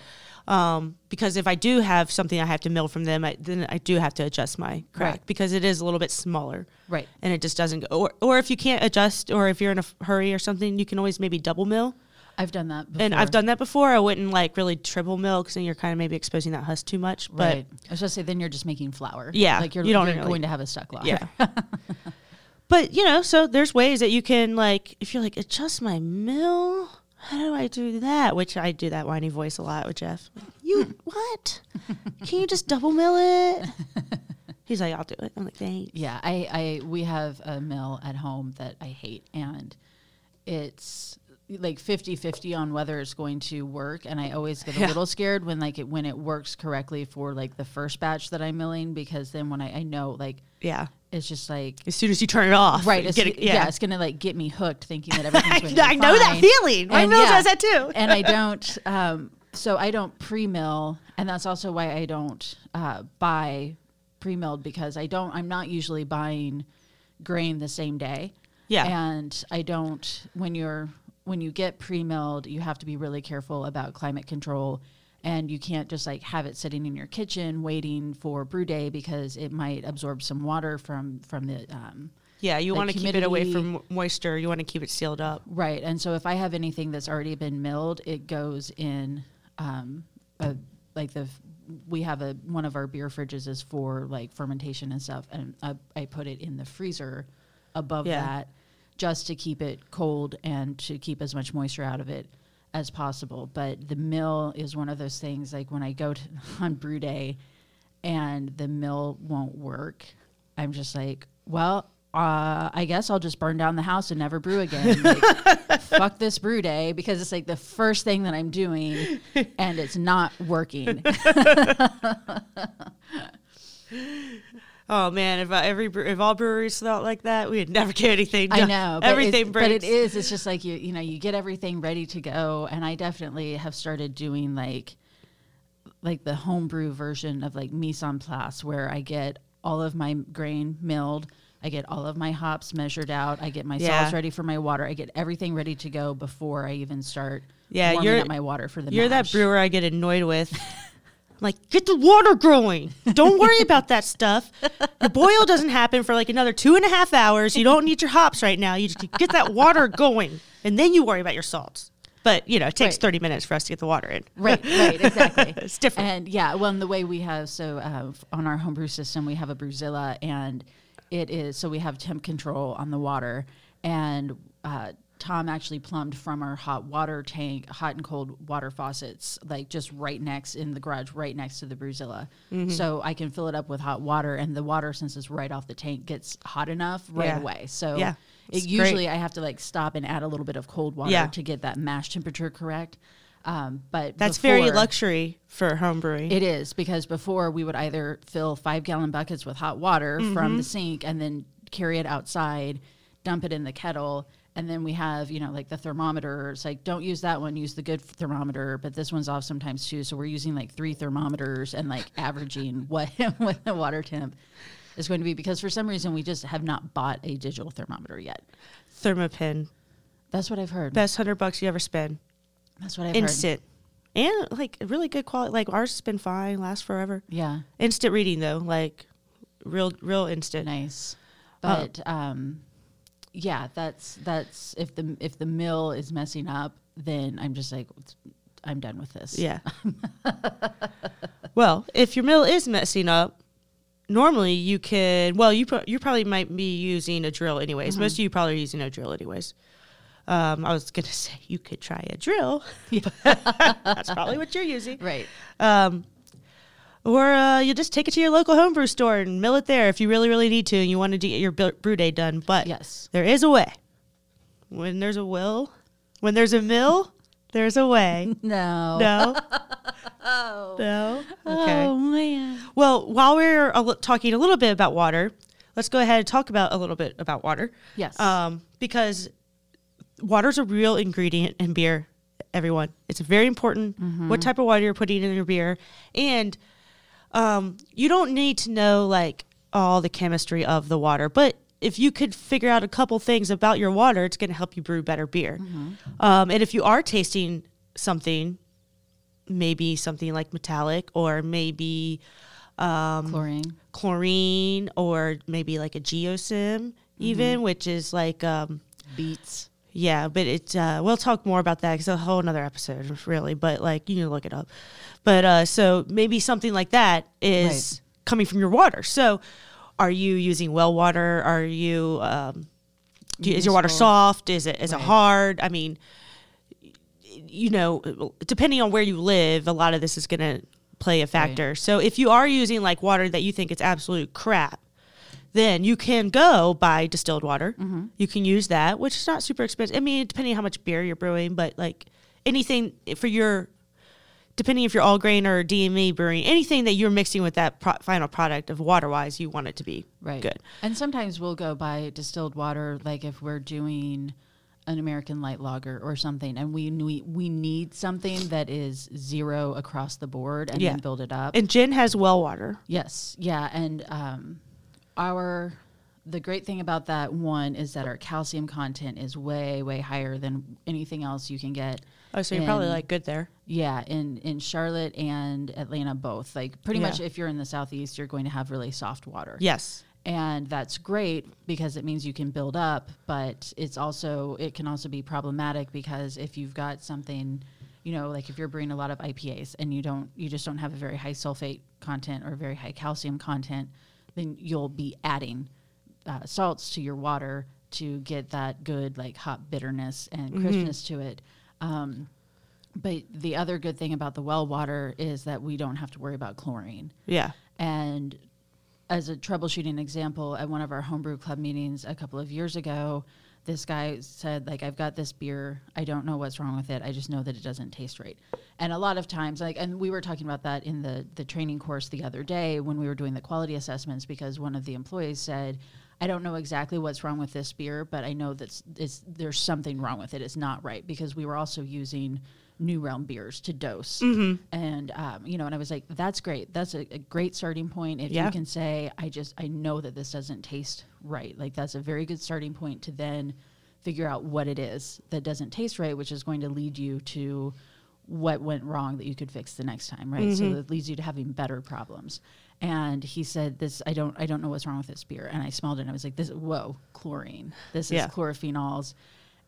Um, because if I do have something I have to mill from them, I, then I do have to adjust my crack Right. because it is a little bit smaller Right. and it just doesn't go. Or, or if you can't adjust, or if you're in a hurry or something, you can always maybe double mill. I've done that before. And I've done that before. I wouldn't like really triple mill because then you're kind of maybe exposing that husk too much. But right. I was just say then you're just making flour. Yeah, Like you're, you don't you're really- going to have a stuck log. yeah. (laughs) but you know, so there's ways that you can like, if you're like adjust my mill. How do I do that? Which I do that whiny voice a lot with Jeff. You (laughs) what? Can you just double mill it? (laughs) He's like, I'll do it. I'm like, thanks. Yeah, I, I we have a mill at home that I hate and it's like 50-50 on whether it's going to work and I always get a Yeah. little scared when like it when it works correctly for like the first batch that I'm milling because then when I, I know like Yeah. It's just like As soon as you turn it off, right it's, it- yeah. it's gonna like get me hooked thinking that everything's going (laughs) to I know that feeling. My And mill yeah, does that too. and I (laughs) don't. Um, so I don't pre-mill, and that's also why I don't uh, buy pre-milled because I don't. I'm not usually buying grain the same day. Yeah. and I don't. When you're when you get pre-milled, you have to be really careful about climate control. And you can't just like have it sitting in your kitchen waiting for brew day because it might absorb some water from from the um, Yeah, you want to keep it away from moisture. You want to keep it sealed up. Right. And so if I have anything that's already been milled, it goes in um a, like the we have a one of our beer fridges is for like fermentation and stuff and I, I put it in the freezer above Yeah. that just to keep it cold and to keep as much moisture out of it as possible. But the mill is one of those things like when I go to (laughs) on brew day and the mill won't work, I'm just like, well, uh, I guess I'll just burn down the house and never brew again. Like, (laughs) fuck this brew day because it's like the first thing that I'm doing and it's not working. (laughs) Oh man, if uh, every if all breweries thought like that, we'd never (laughs) get anything done. I know, but everything but it is. It's just like you, you know, you get everything ready to go, and I definitely have started doing like, like the homebrew version of like mise en place, where I get all of my grain milled, I get all of my hops measured out, I get my Yeah. salts ready for my water, I get everything ready to go before I even start. Yeah, warming you're- up my water for the. You're that brewer I get annoyed with. (laughs) like, get the water going. Don't worry about that stuff. The boil doesn't happen for like another two and a half hours. You don't need your hops right now. You just get that water going, and then you worry about your salts. But you know, it takes Right. 30 minutes for us to get the water in. Right, right, exactly. (laughs) It's different. And yeah, well, and the way we have so uh, on our homebrew system, we have a Brewzilla, and it is so we have temp control on the water, and uh, Tom actually plumbed from our hot water tank, hot and cold water faucets, like just right next in the garage, right next to the Brewzilla. Mm-hmm. So I can fill it up with hot water, and the water, since it's right off the tank, gets hot enough right Yeah. away. So Yeah, it usually great. I have to like stop and add a little bit of cold water Yeah. to get that mash temperature correct. Um, but That's very luxury for home brewing. It is because before we would either fill five gallon buckets with hot water from Mm-hmm. the sink and then carry it outside, dump it in the kettle. And then we have, you know, like the thermometer. It's like, don't use that one, use the good thermometer. But this one's off sometimes too. So we're using like three thermometers and like (laughs) averaging what, (laughs) what the water temp is going to be because for some reason we just have not bought a digital thermometer yet. Thermapen, That's what I've heard. best hundred bucks you ever spend. That's what I've heard. Instant, and like really good quality. Like ours has been fine, lasts forever. Yeah. Instant reading though, like real, real instant. nice Uh, but um yeah that's that's if the if the mill is messing up then i'm just like i'm done with this Yeah. well, if your mill is messing up, normally you can. Well, you pro- you probably might be using a drill anyways. Mm-hmm. Most of you probably are using a drill anyways. Um, I was gonna (laughs) say you could try a drill. (laughs) That's probably what you're using. right Um, or uh, you just take it to your local homebrew store and mill it there if you really, really need to and you want to get your brew day done. But yes there is a way. When there's a will, when there's a mill, there's a way. (laughs) no No. (laughs) oh No. Okay. oh man Well, while we're a li- talking a little bit about water, let's go ahead and talk about a little bit about water. yes Um, because water's a real ingredient in beer, everyone. It's very important what type of water you're putting in your beer. And um, you don't need to know like all the chemistry of the water, but if you could figure out a couple things about your water, it's going to help you brew better beer. Um, and if you are tasting something, maybe something like metallic or maybe um, chlorine. chlorine or maybe like a geosmin even which is like um beets yeah but it's uh we'll talk more about that because a whole another episode really but like you can look it up. But uh so maybe something like that is coming from your water. So are you using well water? Are you um is your water soft? Is it is Right. it hard? I mean you know depending on where you live a lot of this is going to play a factor. So if you are using like water that you think is absolute crap then you can go buy distilled water. You can use that which is not super expensive. I mean depending on how much beer you're brewing but like anything for your depending if you're all grain or dme brewing anything that you're mixing with that pro- final product of water wise you want it to be right. good. And sometimes we'll go buy distilled water like if we're doing an American light lager or something, and we we, we need something that is zero across the board, and Yeah. then build it up. and Jen has well water. Yes, yeah, and um, our the great thing about that one is that our calcium content is way way higher than anything else you can get. oh so you're probably like good there yeah in in Charlotte and Atlanta both. Like pretty Yeah. much if you're in the southeast, you're going to have really soft water. yes and that's great because it means you can build up but it's also it can also be problematic because if you've got something you know like if you're brewing a lot of ipas and you don't you just don't have a very high sulfate content or very high calcium content then you'll be adding uh, salts to your water to get that good like hot bitterness and crispness to it. Um, but the other good thing about the well water is that we don't have to worry about chlorine. Yeah. And as a troubleshooting example, at one of our homebrew club meetings a couple of years ago, this guy said, like, I've got this beer. I don't know what's wrong with it. I just know that it doesn't taste right. And a lot of times, like, and we were talking about that in the, the training course the other day when we were doing the quality assessments because one of the employees said, I don't know exactly what's wrong with this beer, but I know that it's, there's something wrong with it. It's not right because we were also using New Realm beers to dose. And, um, you know, and I was like, that's great. That's a, a great starting point. If Yeah. you can say, I just, I know that this doesn't taste right. Like, that's a very good starting point to then figure out what it is that doesn't taste right, which is going to lead you to what went wrong that you could fix the next time, right? So it leads you to having better problems. And he said, "This I don't I don't know what's wrong with this beer." And I smelled it, and I was like, "This whoa, chlorine. This is Yeah. chlorophenols."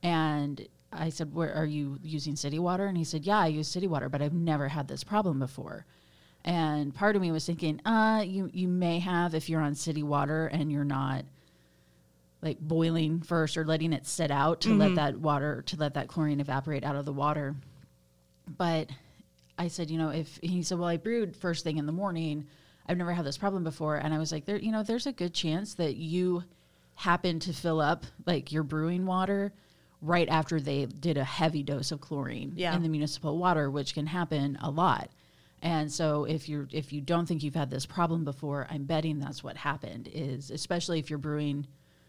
And I said, "Where are you using city water?" And he said, "Yeah, I use city water, but I've never had this problem before." And part of me was thinking, "Uh, you you may have if you're on city water and you're not." like boiling first or letting it sit out to let that water to let that chlorine evaporate out of the water but i said you know if he said well i brewed first thing in the morning i've never had this problem before and i was like there you know there's a good chance that you happen to fill up like your brewing water right after they did a heavy dose of chlorine Yeah. in the municipal water, which can happen a lot. And so if you're if you don't think you've had this problem before, I'm betting that's what happened is especially if you're brewing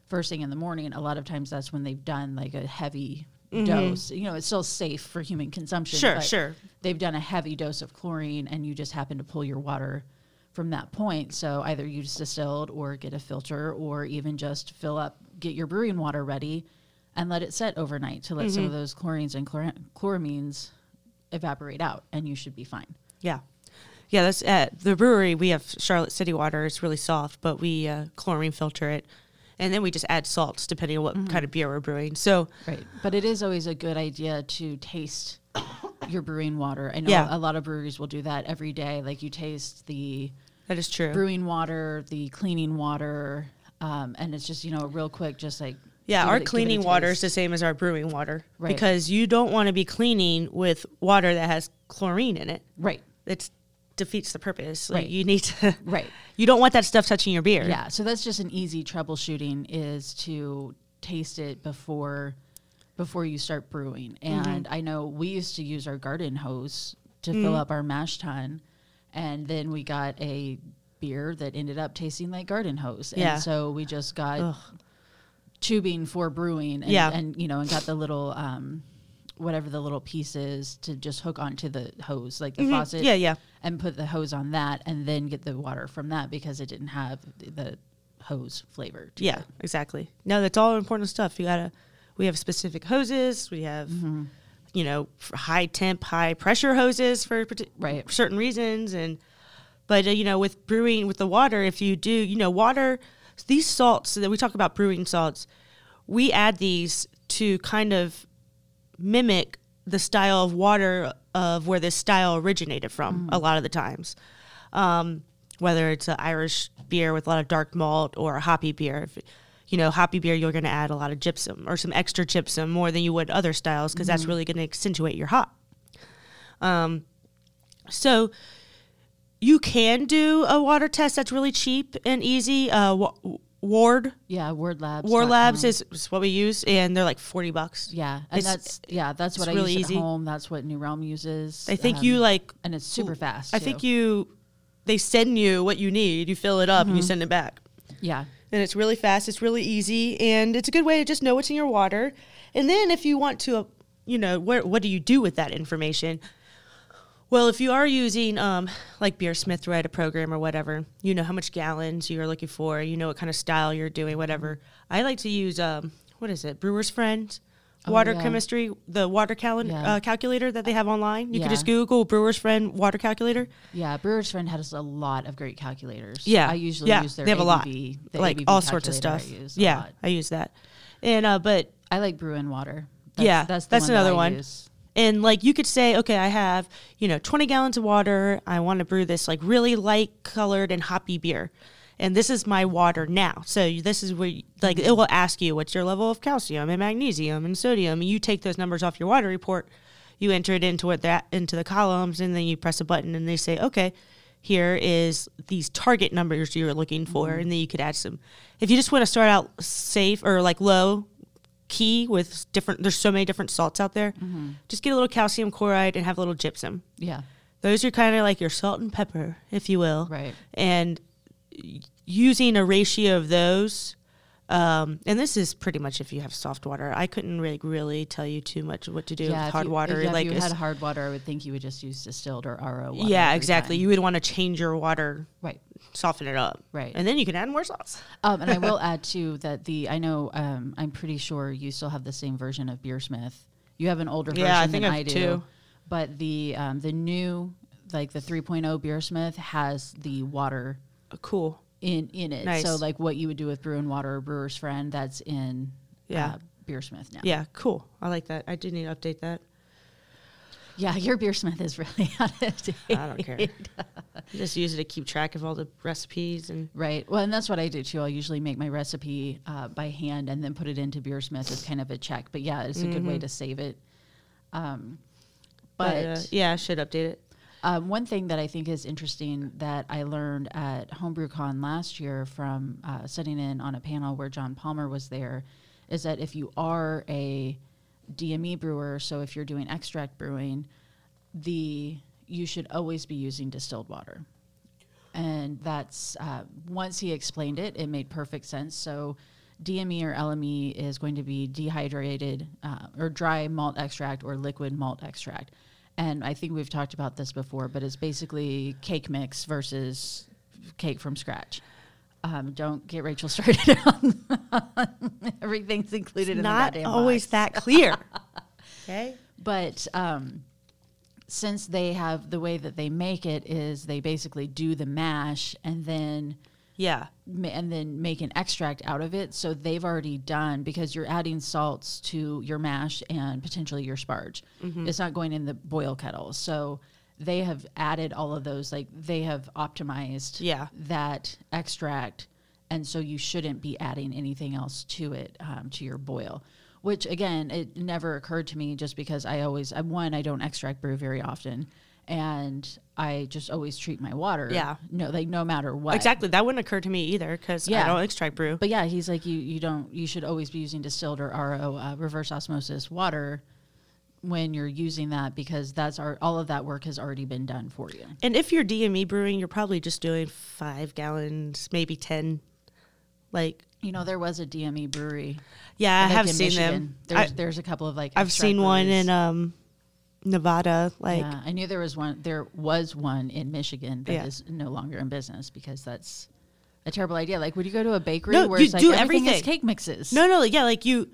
first thing in the morning, a lot of times that's when they've done like a heavy dose. You know, it's still safe for human consumption. Mm-hmm. Sure, but sure. They've done a heavy dose of chlorine and you just happen to pull your water from that point. So either use distilled or get a filter or even just fill up, get your brewing water ready and let it set overnight to let some of Mm-hmm. those chlorines and chlor- chloramines evaporate out and you should be fine. Yeah. Yeah, that's at the brewery. We have Charlotte City water. It's really soft, but we uh, chlorine filter it. And then we just add salts depending on what Mm-hmm. kind of beer we're brewing. So, Right. But it is always a good idea to taste your brewing water. I know Yeah. a lot of breweries will do that every day. Like you taste the that is true. brewing water, the cleaning water, um, and it's just, you know, real quick, just like. Yeah, our it a- give it a cleaning water is the same as our brewing water Right. because you don't want to be cleaning with water that has chlorine in it. Right. It defeats the purpose. Like Right. you need to (laughs) Right. You don't want that stuff touching your beer. Yeah. So that's just an easy troubleshooting is to taste it before before you start brewing. Mm-hmm. And I know we used to use our garden hose to fill up our mash tun, and then we got a beer that ended up tasting like garden hose. Yeah. And so we just got Ugh. Tubing for brewing and, Yeah. and you know and got the little um whatever the little piece is to just hook onto the hose like the Mhm. faucet Yeah, yeah. and put the hose on that and then get the water from that because it didn't have the hose flavor to Yeah, it. exactly. No, that's all important stuff. You gotta. We have specific hoses. We have, Mm-hmm. you know, high temp, high pressure hoses for Right. certain reasons, and but uh, you know, with brewing with the water, if you do, you know, water, these salts that we talk about brewing salts, we add these to kind of mimic the style of water of where this style originated from. A lot of the times. Um, whether it's an Irish beer with a lot of dark malt or a hoppy beer. If, you know, hoppy beer, you're going to add a lot of gypsum or some extra gypsum more than you would other styles because that's really going to accentuate your hop. Um, so you can do a water test that's really cheap and easy. Uh, Wa- Ward Yeah, Ward Labs. Ward Labs is, is what we use, and they're like forty bucks. yeah, and it's- that's yeah, that's what I really use easy. at home. That's what New Realm uses. I think um, you like. and it's super fast. I think you. They send you what you need. You fill it up and you send it back. yeah, and it's really fast. It's really easy, and it's a good way to just know what's in your water. And then if you want to, uh, you know, where what do you do with that information? Well, if you are using um, like Beersmith write a program or whatever, you know how much gallons you're looking for. You know what kind of style you're doing, whatever. I like to use um, what is it, Brewer's Friend, water Oh, yeah. chemistry, the water Yeah. uh, calculator that they have online. You Yeah. can just Google Brewer's Friend water calculator. yeah. Brewer's Friend has a lot of great calculators. Yeah, I usually yeah, use their they have a lot, like ABV all sorts of stuff. I use yeah. I use that, and uh, but I like Bru'n Water. Yeah, that's the that's one that another I one. use. And like you could say, okay, I have, you know, 20 gallons of water. I want to brew this like really light colored and hoppy beer. And this is my water now. So this is where, you, like, it will ask you what's your level of calcium and magnesium and sodium. And you take those numbers off your water report, you enter it into what that into the columns, and then you press a button, and they say, okay, here is these target numbers you're looking for, mm-hmm. and then you could add some. If you just want to start out safe or like low key with different, there's so many different salts out there. Mm-hmm. Just get a little calcium chloride and have a little gypsum. Yeah, Those are kind of like your salt and pepper, if you will. right. And using a ratio of those, um, and this is pretty much if you have soft water. I couldn't really, really tell you too much what to do yeah, with hard you, water. Yeah, like if you had hard water, I would think you would just use distilled or RO water. yeah, exactly. time. You would want to change your water, right. soften it up, Right. and then you can add more salts. Um, and I will (laughs) add too that the I know um, I'm pretty sure you still have the same version of Beersmith. You have an older version Yeah, I think than I I, do, two. but the um, the new like the 3.0 Beersmith has the water Cool. In in it. Nice. So like what you would do with Bru'n Water or Brewer's Friend, that's in Yeah. uh, Beersmith now. Yeah, cool. I like that. I do need to update that. yeah, your Beersmith is really (laughs) out of date. I don't care. Just use it to keep track of all the recipes and Right. Well, and that's what I do too. I'll usually make my recipe uh, by hand and then put it into Beersmith as kind of a check. But yeah, it's a good way to save it. Um, but Mm-hmm. but, uh, yeah, I should update it. Um, one thing that I think is interesting that I learned at HomebrewCon last year from uh, sitting in on a panel where John Palmer was there is that if you are a DME brewer, so if you're doing extract brewing, the you should always be using distilled water. And that's uh, once he explained it, it made perfect sense. So DME or LME is going to be dehydrated uh, or dry malt extract or liquid malt extract. And I think we've talked about this before, but it's basically cake mix versus cake from scratch. Um, don't get Rachel (laughs) started on everything's included in Not always box. that clear. (laughs) okay. But um, since they have the way that they make it is they basically do the mash and then Yeah. ma- and then make an extract out of it. So they've already done because you're adding salts to your mash and potentially your sparge. Mm-hmm. It's not going in the boil kettle. So they have added all of those. Like they have optimized Yeah. that extract, and so you shouldn't be adding anything else to it um, to your boil. Which again, it never occurred to me just because I always I one I don't extract brew very often. And I just always treat my water. Yeah. No, like no matter what. Exactly. That wouldn't occur to me either because yeah. I don't extract brew. But yeah, he's like you. You don't. You should always be using distilled or RO uh, reverse osmosis water when you're using that because that's our all of that work has already been done for you. And if you're DME brewing, you're probably just doing five gallons, maybe 10. Like, You know, there was a DME brewery. yeah, I have seen Michigan. them. There's I, there's a couple of like I've seen one in um, Nevada. Like, yeah, I knew there was one. There was one in Michigan that is Yeah. no longer in business because that's a terrible idea. Like, would you go to a bakery No, where you it's like do everything is everything. cake mixes? no, no, yeah, like you.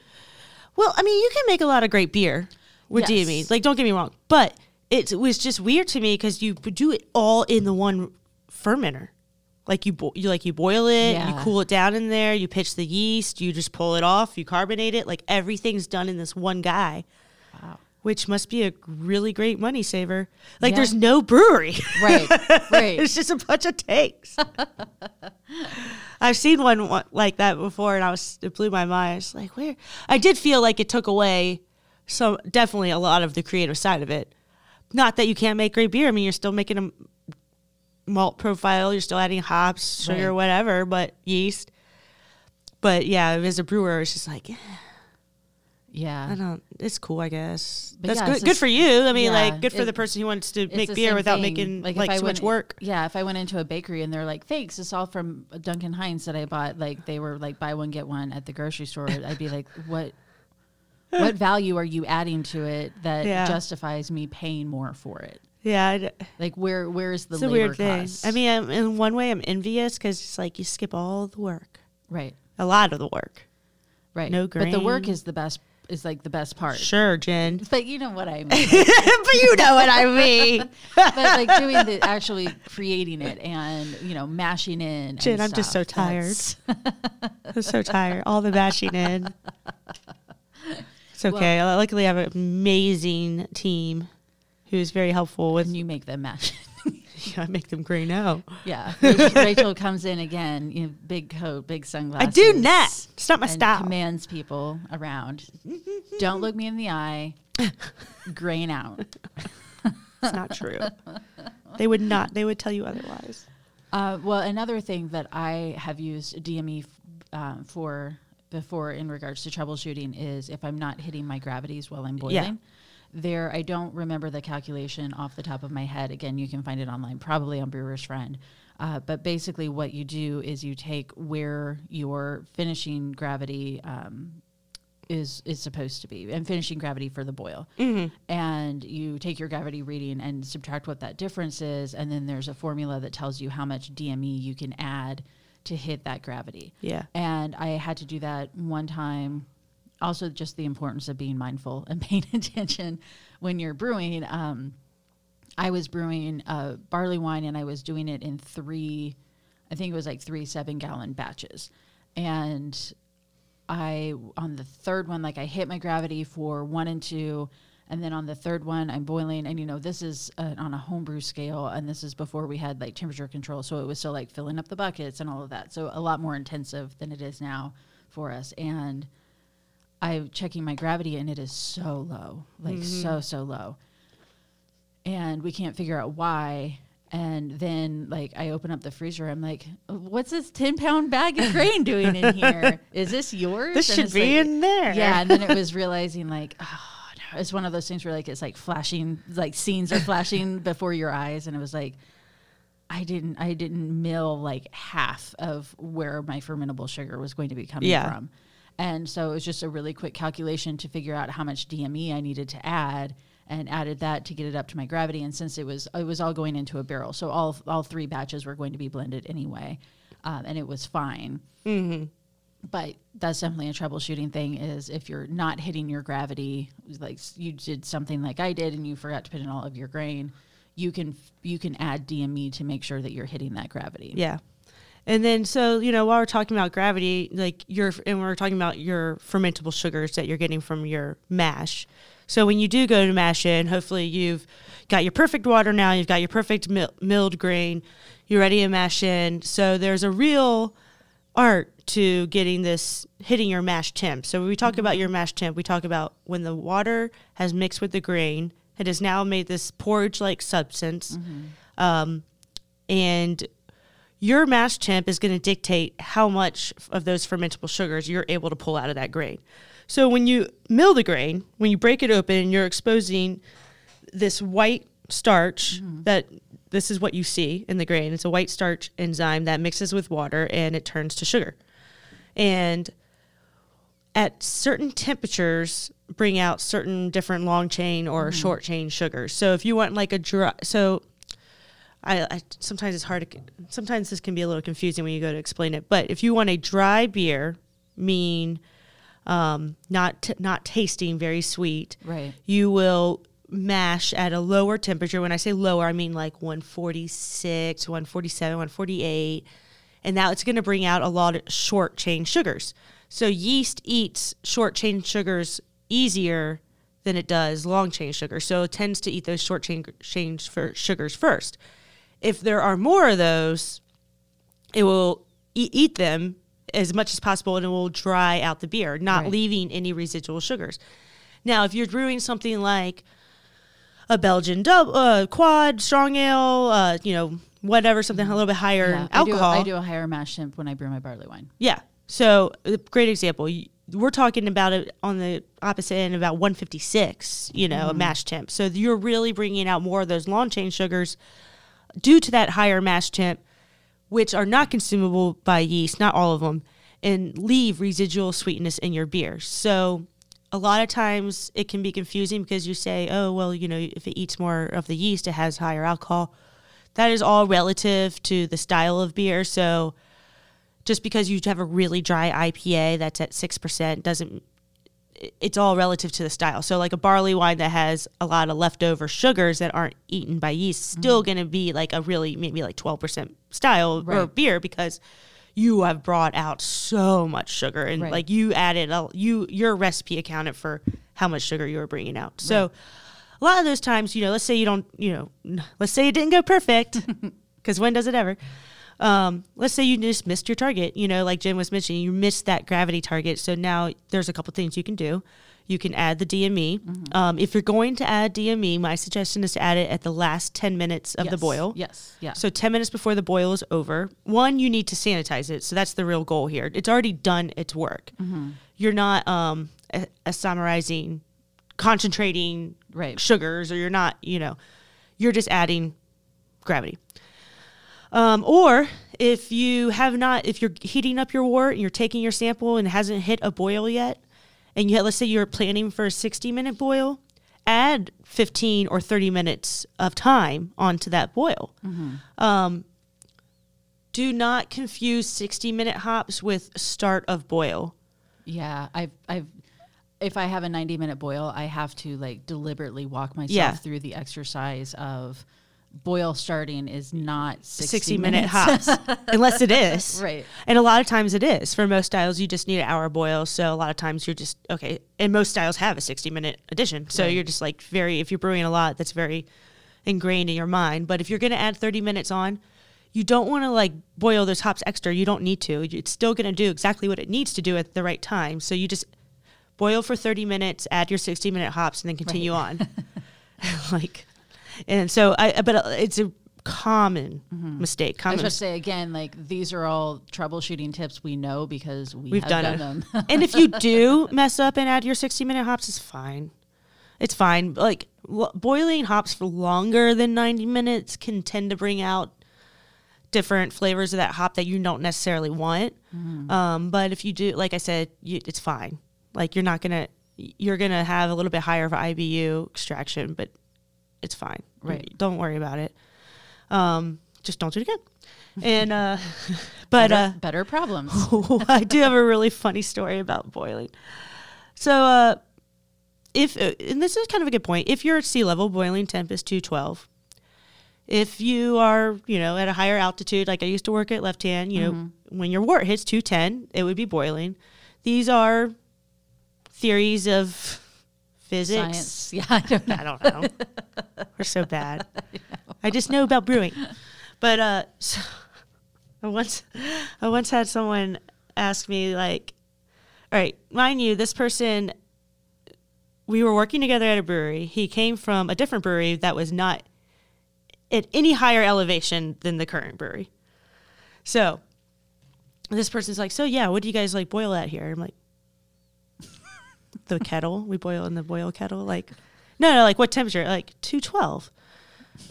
Well, I mean, you can make a lot of great beer with Yes. DME. Like, don't get me wrong, but it was just weird to me because you do it all in the one fermenter. Like you, bo- you like you boil it, you cool it down in there, you pitch the yeast, you just pull it off, you carbonate it. Like everything's done in this one guy. Which must be a really great money saver. Like Yeah. there's no brewery. Right, (laughs) right. it's just a bunch of tanks. (laughs) I've seen one like that before, and I was it blew my mind. I was like, where? I did feel like it took away some definitely a lot of the creative side of it. Not that you can't make great beer. I mean, you're still making a malt profile. You're still adding hops, sugar, Right. whatever, but yeast. But yeah, as a brewer, it's just like eh, yeah. I don't. It's cool, I guess. But That's yeah, good. Good for you. I mean, yeah, like, good for it- the person who wants to make beer without thing. making like, I too much work. Yeah, if I went into a bakery and they're like, "Thanks, it's all from Duncan Hines that I bought," like they were like buy one get one at the grocery store, I'd be like, (laughs) "What? What value are you adding to it that Yeah. justifies me paying more for it? Yeah, I- Like, where where's the it's a weird thing. cost? I mean, I'm, in one way, I'm envious because it's like you skip all the work, right, a lot of the work. right. No but the work is the best. Is like the best part. Sure, Jen, But you know what I (laughs) mean. but you know what I mean. (laughs) but like doing the actually creating it and you know mashing in. and Jen, I'm just so tired. (laughs) I'm so tired. All the mashing in. It's okay. I Luckily, I have an amazing team who's very helpful with. and you make them mash. (laughs) I make them gray now. Yeah, Rachel, comes in again, you know, big coat, big sunglasses. I do not. It's not my style. commands people around. Don't look me in the eye. Grain out. (laughs) It's not true. they would not. They would tell you otherwise. Uh, well, another thing that I have used DME f- um, for before in regards to troubleshooting is if I'm not hitting my gravities while I'm boiling. Yeah. There, I don't remember the calculation off the top of my head. Again, you can find it online, probably on Brewer's Friend. Uh, but basically, what you do is you take where your finishing gravity um, is is supposed to be, and finishing gravity for the boil, and you take your gravity reading and subtract what that difference is, and then there's a formula that tells you how much DME you can add to hit that gravity. Yeah. And I had to do that one time. Also, just the importance of being mindful and (laughs) paying attention when you're brewing. Um, I was brewing uh, barley wine and I was doing it in three, I think it was like three seven gallon batches. And I, on the third one, like I hit my gravity for one and two. And then on the third one, I'm boiling. And, you know, this is uh, on a homebrew scale. And this is before we had like temperature control. So it was still like filling up the buckets and all of that. So a lot more intensive than it is now for us. And I'm checking my gravity and it is so low, like so, mm-hmm. so low. And we can't figure out why. And then, like, I open up the freezer. I'm like, "What's this ten pound bag of grain doing in here? Is this yours? This And should be like- in there. Yeah, and then it (laughs) was realizing, like, oh, no. it's one of those things where, like, it's like flashing, like scenes are flashing (laughs) before your eyes, and it was like, I didn't, I didn't mill like half of where my fermentable sugar was going to be coming Yeah. from. And so it was just a really quick calculation to figure out how much DME I needed to add and added that to get it up to my gravity. And since it was it was all going into a barrel, so all all three batches were going to be blended anyway, um, and it was fine. But that's definitely a troubleshooting thing. Is if you're not hitting your gravity, like you did something like I did, and you forgot to put in all of your grain, you can you can add DME to make sure that you're hitting that gravity. Yeah. And then, so, you know, while we're talking about gravity, like your, and we're talking about your fermentable sugars that you're getting from your mash. So when you do go to mash in, hopefully you've got your perfect water now, you've got your perfect mil- milled grain, you're ready to mash in. So there's a real art to getting this, hitting your mash temp. So when we talk about your mash temp, we talk about when the water has mixed with the grain, it has now made this porridge like substance. Um, and your mash temp is going to dictate how much of those fermentable sugars you're able to pull out of that grain. So when you mill the grain, when you break it open, you're exposing this white starch mm-hmm. that this is what you see in the grain. It's a white starch enzyme that mixes with water and it turns to sugar. And at certain temperatures bring out certain different long chain or mm-hmm. short chain sugars. So if you want like a dry so I, I sometimes it's hard to sometimes this can be a little confusing when you go to explain it. But if you want a dry beer, mean um, not t- not tasting very sweet, Right. you will mash at a lower temperature. When I say lower, I mean like 146, 147, 148. And now it's going to bring out a lot of short chain sugars. So yeast eats short chain sugars easier than it does long chain sugar. So it tends to eat those short chain, chain for sugars first. If there are more of those, it will e- eat them as much as possible and it will dry out the beer, not Right. leaving any residual sugars. Now, if you're brewing something like a Belgian dub, uh, quad, strong ale, uh, you know, whatever, something a little bit higher Yeah, alcohol. I do, I do a higher mash temp when I brew my barley wine. Yeah. So, great example. We're talking about it on the opposite end, about 156, you know, a mash temp. So, you're really bringing out more of those long chain sugars due to that higher mash temp, which are not consumable by yeast, not all of them, and leave residual sweetness in your beer. So, a lot of times it can be confusing because you say, oh, well, you know, if it eats more of the yeast, it has higher alcohol. That is all relative to the style of beer. So, just because you have a really dry IPA that's at 6% doesn't it's all relative to the style. So like a barley wine that has a lot of leftover sugars that aren't eaten by yeast Mm-hmm. still going to be like a really maybe like 12% style or beer because you have brought out so much sugar and Right. like you added a, you your recipe accounted for how much sugar you were bringing out. So a lot of those times, you know, let's say you don't, you know, let's say it didn't go perfect (laughs) because when does it ever? Um, let's say you just missed your target, you know, like Jen was mentioning, you missed that gravity target. So now there's a couple things you can do. You can add the DME. Mm-hmm. Um, if you're going to add DME, my suggestion is to add it at the last 10 minutes of the boil. Yes. Yeah. So 10 minutes before the boil is over. One, you need to sanitize it. So that's the real goal here. It's already done its work. Mm-hmm. You're not um, a- isomerizing, concentrating Right. sugars, or you're not, you know, you're just adding gravity. Um, or if you have not, if you're heating up your wort and you're taking your sample and it hasn't hit a boil yet, and you let's say you're planning for a 60 minute boil, add 15 or 30 minutes of time onto that boil. Um, do not confuse 60 minute hops with start of boil. Yeah, I've I've if I have a 90 minute boil, I have to like deliberately walk myself Yeah. through the exercise of boil starting is not 60, 60 minute hops, (laughs) unless it is. Right. And a lot of times it is. For most styles, you just need an hour boil. So a lot of times you're just, okay. And most styles have a 60 minute addition. So Right. you're just like very, if you're brewing a lot, that's very ingrained in your mind. But if you're going to add 30 minutes on, you don't want to like boil those hops extra. You don't need to. It's still going to do exactly what it needs to do at the right time. So you just boil for 30 minutes, add your 60 minute hops, and then continue on. (laughs) (laughs) like, and so I, but uh, it's a common mm-hmm. mistake. I Common was just say again, like these are all troubleshooting tips we know because we We've have done, done, them. (laughs) and if you do (laughs) mess up and add your 60 minute hops, it's fine. It's fine. Like l- boiling hops for longer than 90 minutes can tend to bring out different flavors of that hop that you don't necessarily want. Mm-hmm. Um, but if you do, like I said, you, it's fine. Like you're not gonna, you're gonna have a little bit higher of IBU extraction, but it's fine. Right. Don't worry about it. Um, just don't do it again. And uh, (laughs) but uh, better, better problems. (laughs) I do have a really funny story about boiling. So, uh, if uh, and this is kind of a good point. If you're at sea level, boiling temp is two twelve. If you are, you know, at a higher altitude, like I used to work at left hand, you know, when your wort hits two ten, it would be boiling. These are theories of physics. Science. (laughs) Yeah, I don't know. I don't know. We're so bad. (laughs) I just know about brewing. But uh, (laughs) so I once, I once had someone ask me like, "All right, mind you, this person, we were working together at a brewery. He came from a different brewery that was not at any higher elevation than the current brewery. So this person's like, "So yeah, what do you guys like boil at here?" I'm like, "The kettle. We boil in the boil kettle. Like, no, no, like what temperature? Like two twelve.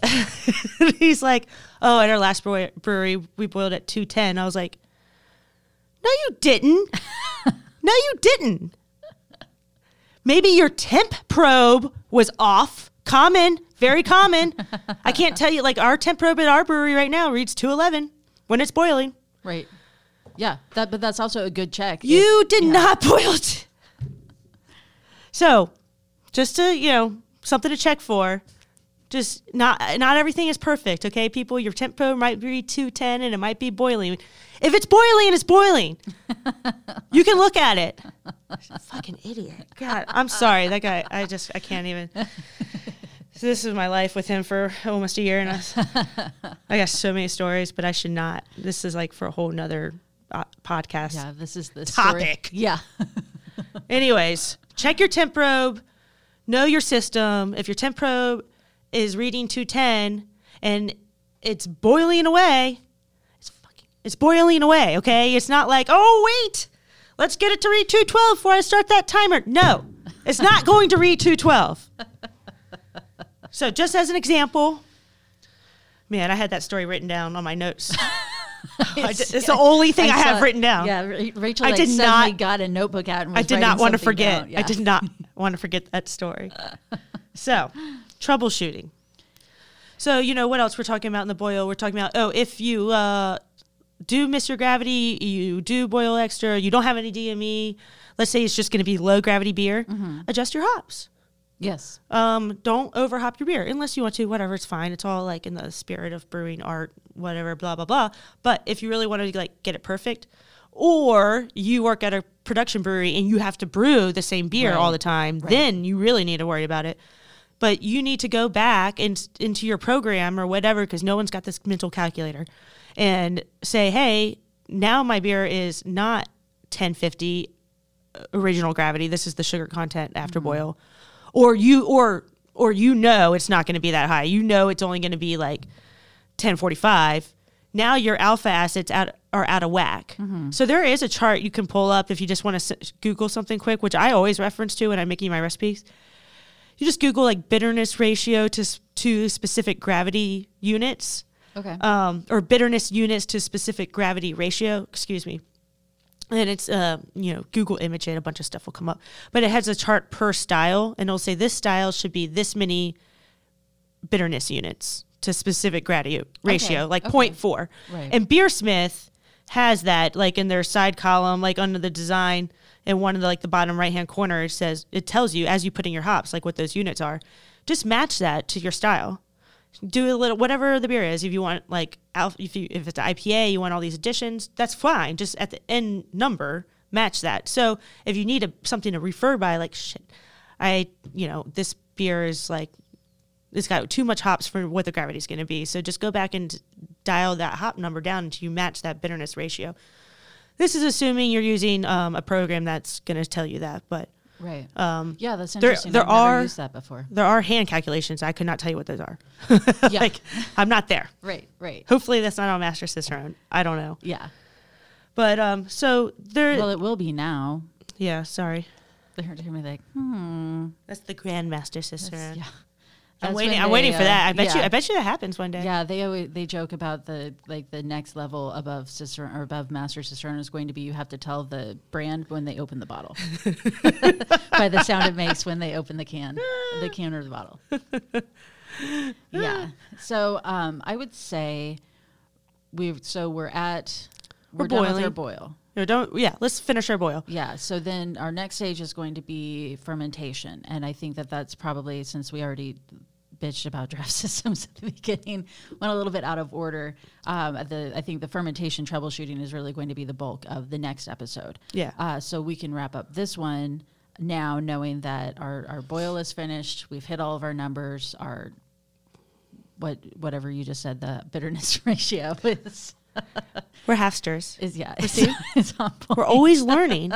(laughs) He's like, "Oh, at our last brewery, we boiled at two ten. I was like, "No, you didn't. (laughs) no, you didn't. Maybe your temp probe was off. Common, very common. I can't tell you. Like our temp probe at our brewery right now reads two eleven when it's boiling. Right. Yeah. That, but that's also a good check. If- You did yeah. not (laughs) boil it. So, just to you know, something to check for. Just not not everything is perfect, okay, people. Your tempo might be two ten, and it might be boiling. If it's boiling, it's boiling. (laughs) you can look at it. (laughs) Fucking idiot. God, I'm sorry. That guy. I just I can't even. So (laughs) this is my life with him for almost a year, and I, I got so many stories, but I should not. This is like for a whole nother uh, podcast. Yeah. This is the story. Topic. Yeah. Anyways, check your temp probe, know your system. If your temp probe is reading 210 and it's boiling away, it's fucking it's boiling away, okay? It's not like, "Oh, wait. Let's get it to read 212 before I start that timer." No. It's not going to read 212. So, just as an example, man, I had that story written down on my notes. (laughs) (laughs) I did- it's the only thing I, have saw- written down. Yeah, Rachel I like, did not- got a notebook out and was I did not want to forget. down. I did not want to forget that story. (laughs) So, troubleshooting. So, you know, what else we're talking about in the boil? We're talking about, oh, if you uh, do miss your gravity, you do boil extra, you don't have any DME, let's say it's just going to be low gravity beer, adjust your hops. Yes. Um, don't overhop your beer unless you want to. Whatever, it's fine. It's all like in the spirit of brewing art, whatever, blah blah blah. But if you really want to like get it perfect, or you work at a production brewery and you have to brew the same beer all the time, then you really need to worry about it. But you need to go back and into your program or whatever because no one's got this mental calculator, and say, hey, now my beer is not 1050 original gravity. This is the sugar content after boil, or you or or you know it's not going to be that high. You know it's only going to be like 1045. Now your alpha acids out, are out of whack. So there is a chart you can pull up if you just want to s- Google something quick, which I always reference to when I'm making my recipes. You just Google like bitterness ratio to to specific gravity units Okay. um, or bitterness units to specific gravity ratio. Excuse me. And it's uh, you know Google image it, a bunch of stuff will come up, but it has a chart per style, and it'll say this style should be this many bitterness units to specific gravity ratio, like okay. 0.4. Right. And Beersmith has that like in their side column, like under the design in one of the like the bottom right hand corner, it says it tells you as you put in your hops like what those units are. Just match that to your style do a little whatever the beer is. If you want like if you if it's an IPA, you want all these additions. That's fine. Just at the end number, match that. So if you need a, something to refer by, like shit, I you know this beer is like it's got too much hops for what the gravity is going to be. So just go back and dial that hop number down until you match that bitterness ratio. This is assuming you're using um, a program that's going to tell you that, but Right. Um, Yeah, that's interesting. there I've never are- used that before. there are hand calculations. I could not tell you what those are. (laughs) Yeah. like I'm not there. Right. Right. Hopefully that's not on Master Cicerone. I don't know. Yeah. But um, so there. Well, it will be now. yeah, sorry. They're be like, hmm. That's the Grand Master that's- Cicerone. Yeah. I'm waiting. I'm waiting for uh, that. I bet you. I bet you that happens one day. Yeah, they always they joke about the like the next level above cicerone above master cicerone is going to be you have to tell the brand when they open the bottle (laughs) by the sound it makes when they open the can, the can or the bottle. (laughs) yeah. So um, I would say we've so we're at we're, We're with our boiling. boil. No, don't. Yeah, let's finish our boil. Yeah. So then our next stage is going to be fermentation, and I think that that's probably since we already bitched about draft (laughs) systems at the beginning, went a little bit out of order. Um, the I think the fermentation troubleshooting is really going to be the bulk of the next episode. Yeah. Uh, so we can wrap up this one now, knowing that our our boil is finished. We've hit all of our numbers. Our what whatever you just said, the bitterness (laughs) ratio is (laughs) We're half stirs. is yeah, is on point. We're always learning.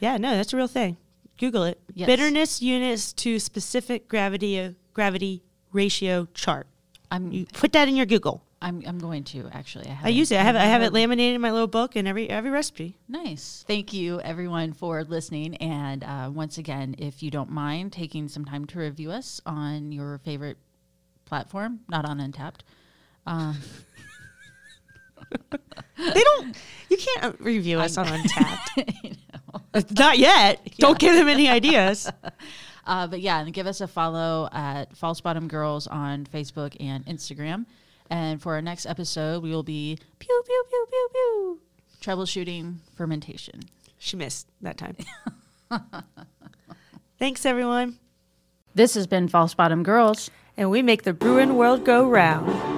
yeah, no, that's a real thing. Google it. Yes. Bitterness units to specific gravity uh, gravity ratio chart. I'm You put that in your Google. I'm I'm going to actually. I, I use it. I have I have it laminated in my little book and every every recipe. Nice. Thank you, everyone, for listening. And uh, once again, if you don't mind taking some time to review us on your favorite platform, not on Untappd. Um, (laughs) They don't. You can't uh, review us on (laughs) Untappd. (laughs) (laughs) Not yet. Don't give them any ideas. (laughs) Uh, but yeah, and give us a follow at False Bottom Girls on Facebook and Instagram. And for our next episode, we will be pew pew pew pew pew troubleshooting fermentation. She missed that time. (laughs) Thanks, everyone. This has been False Bottom Girls. And we make the brewing world go round.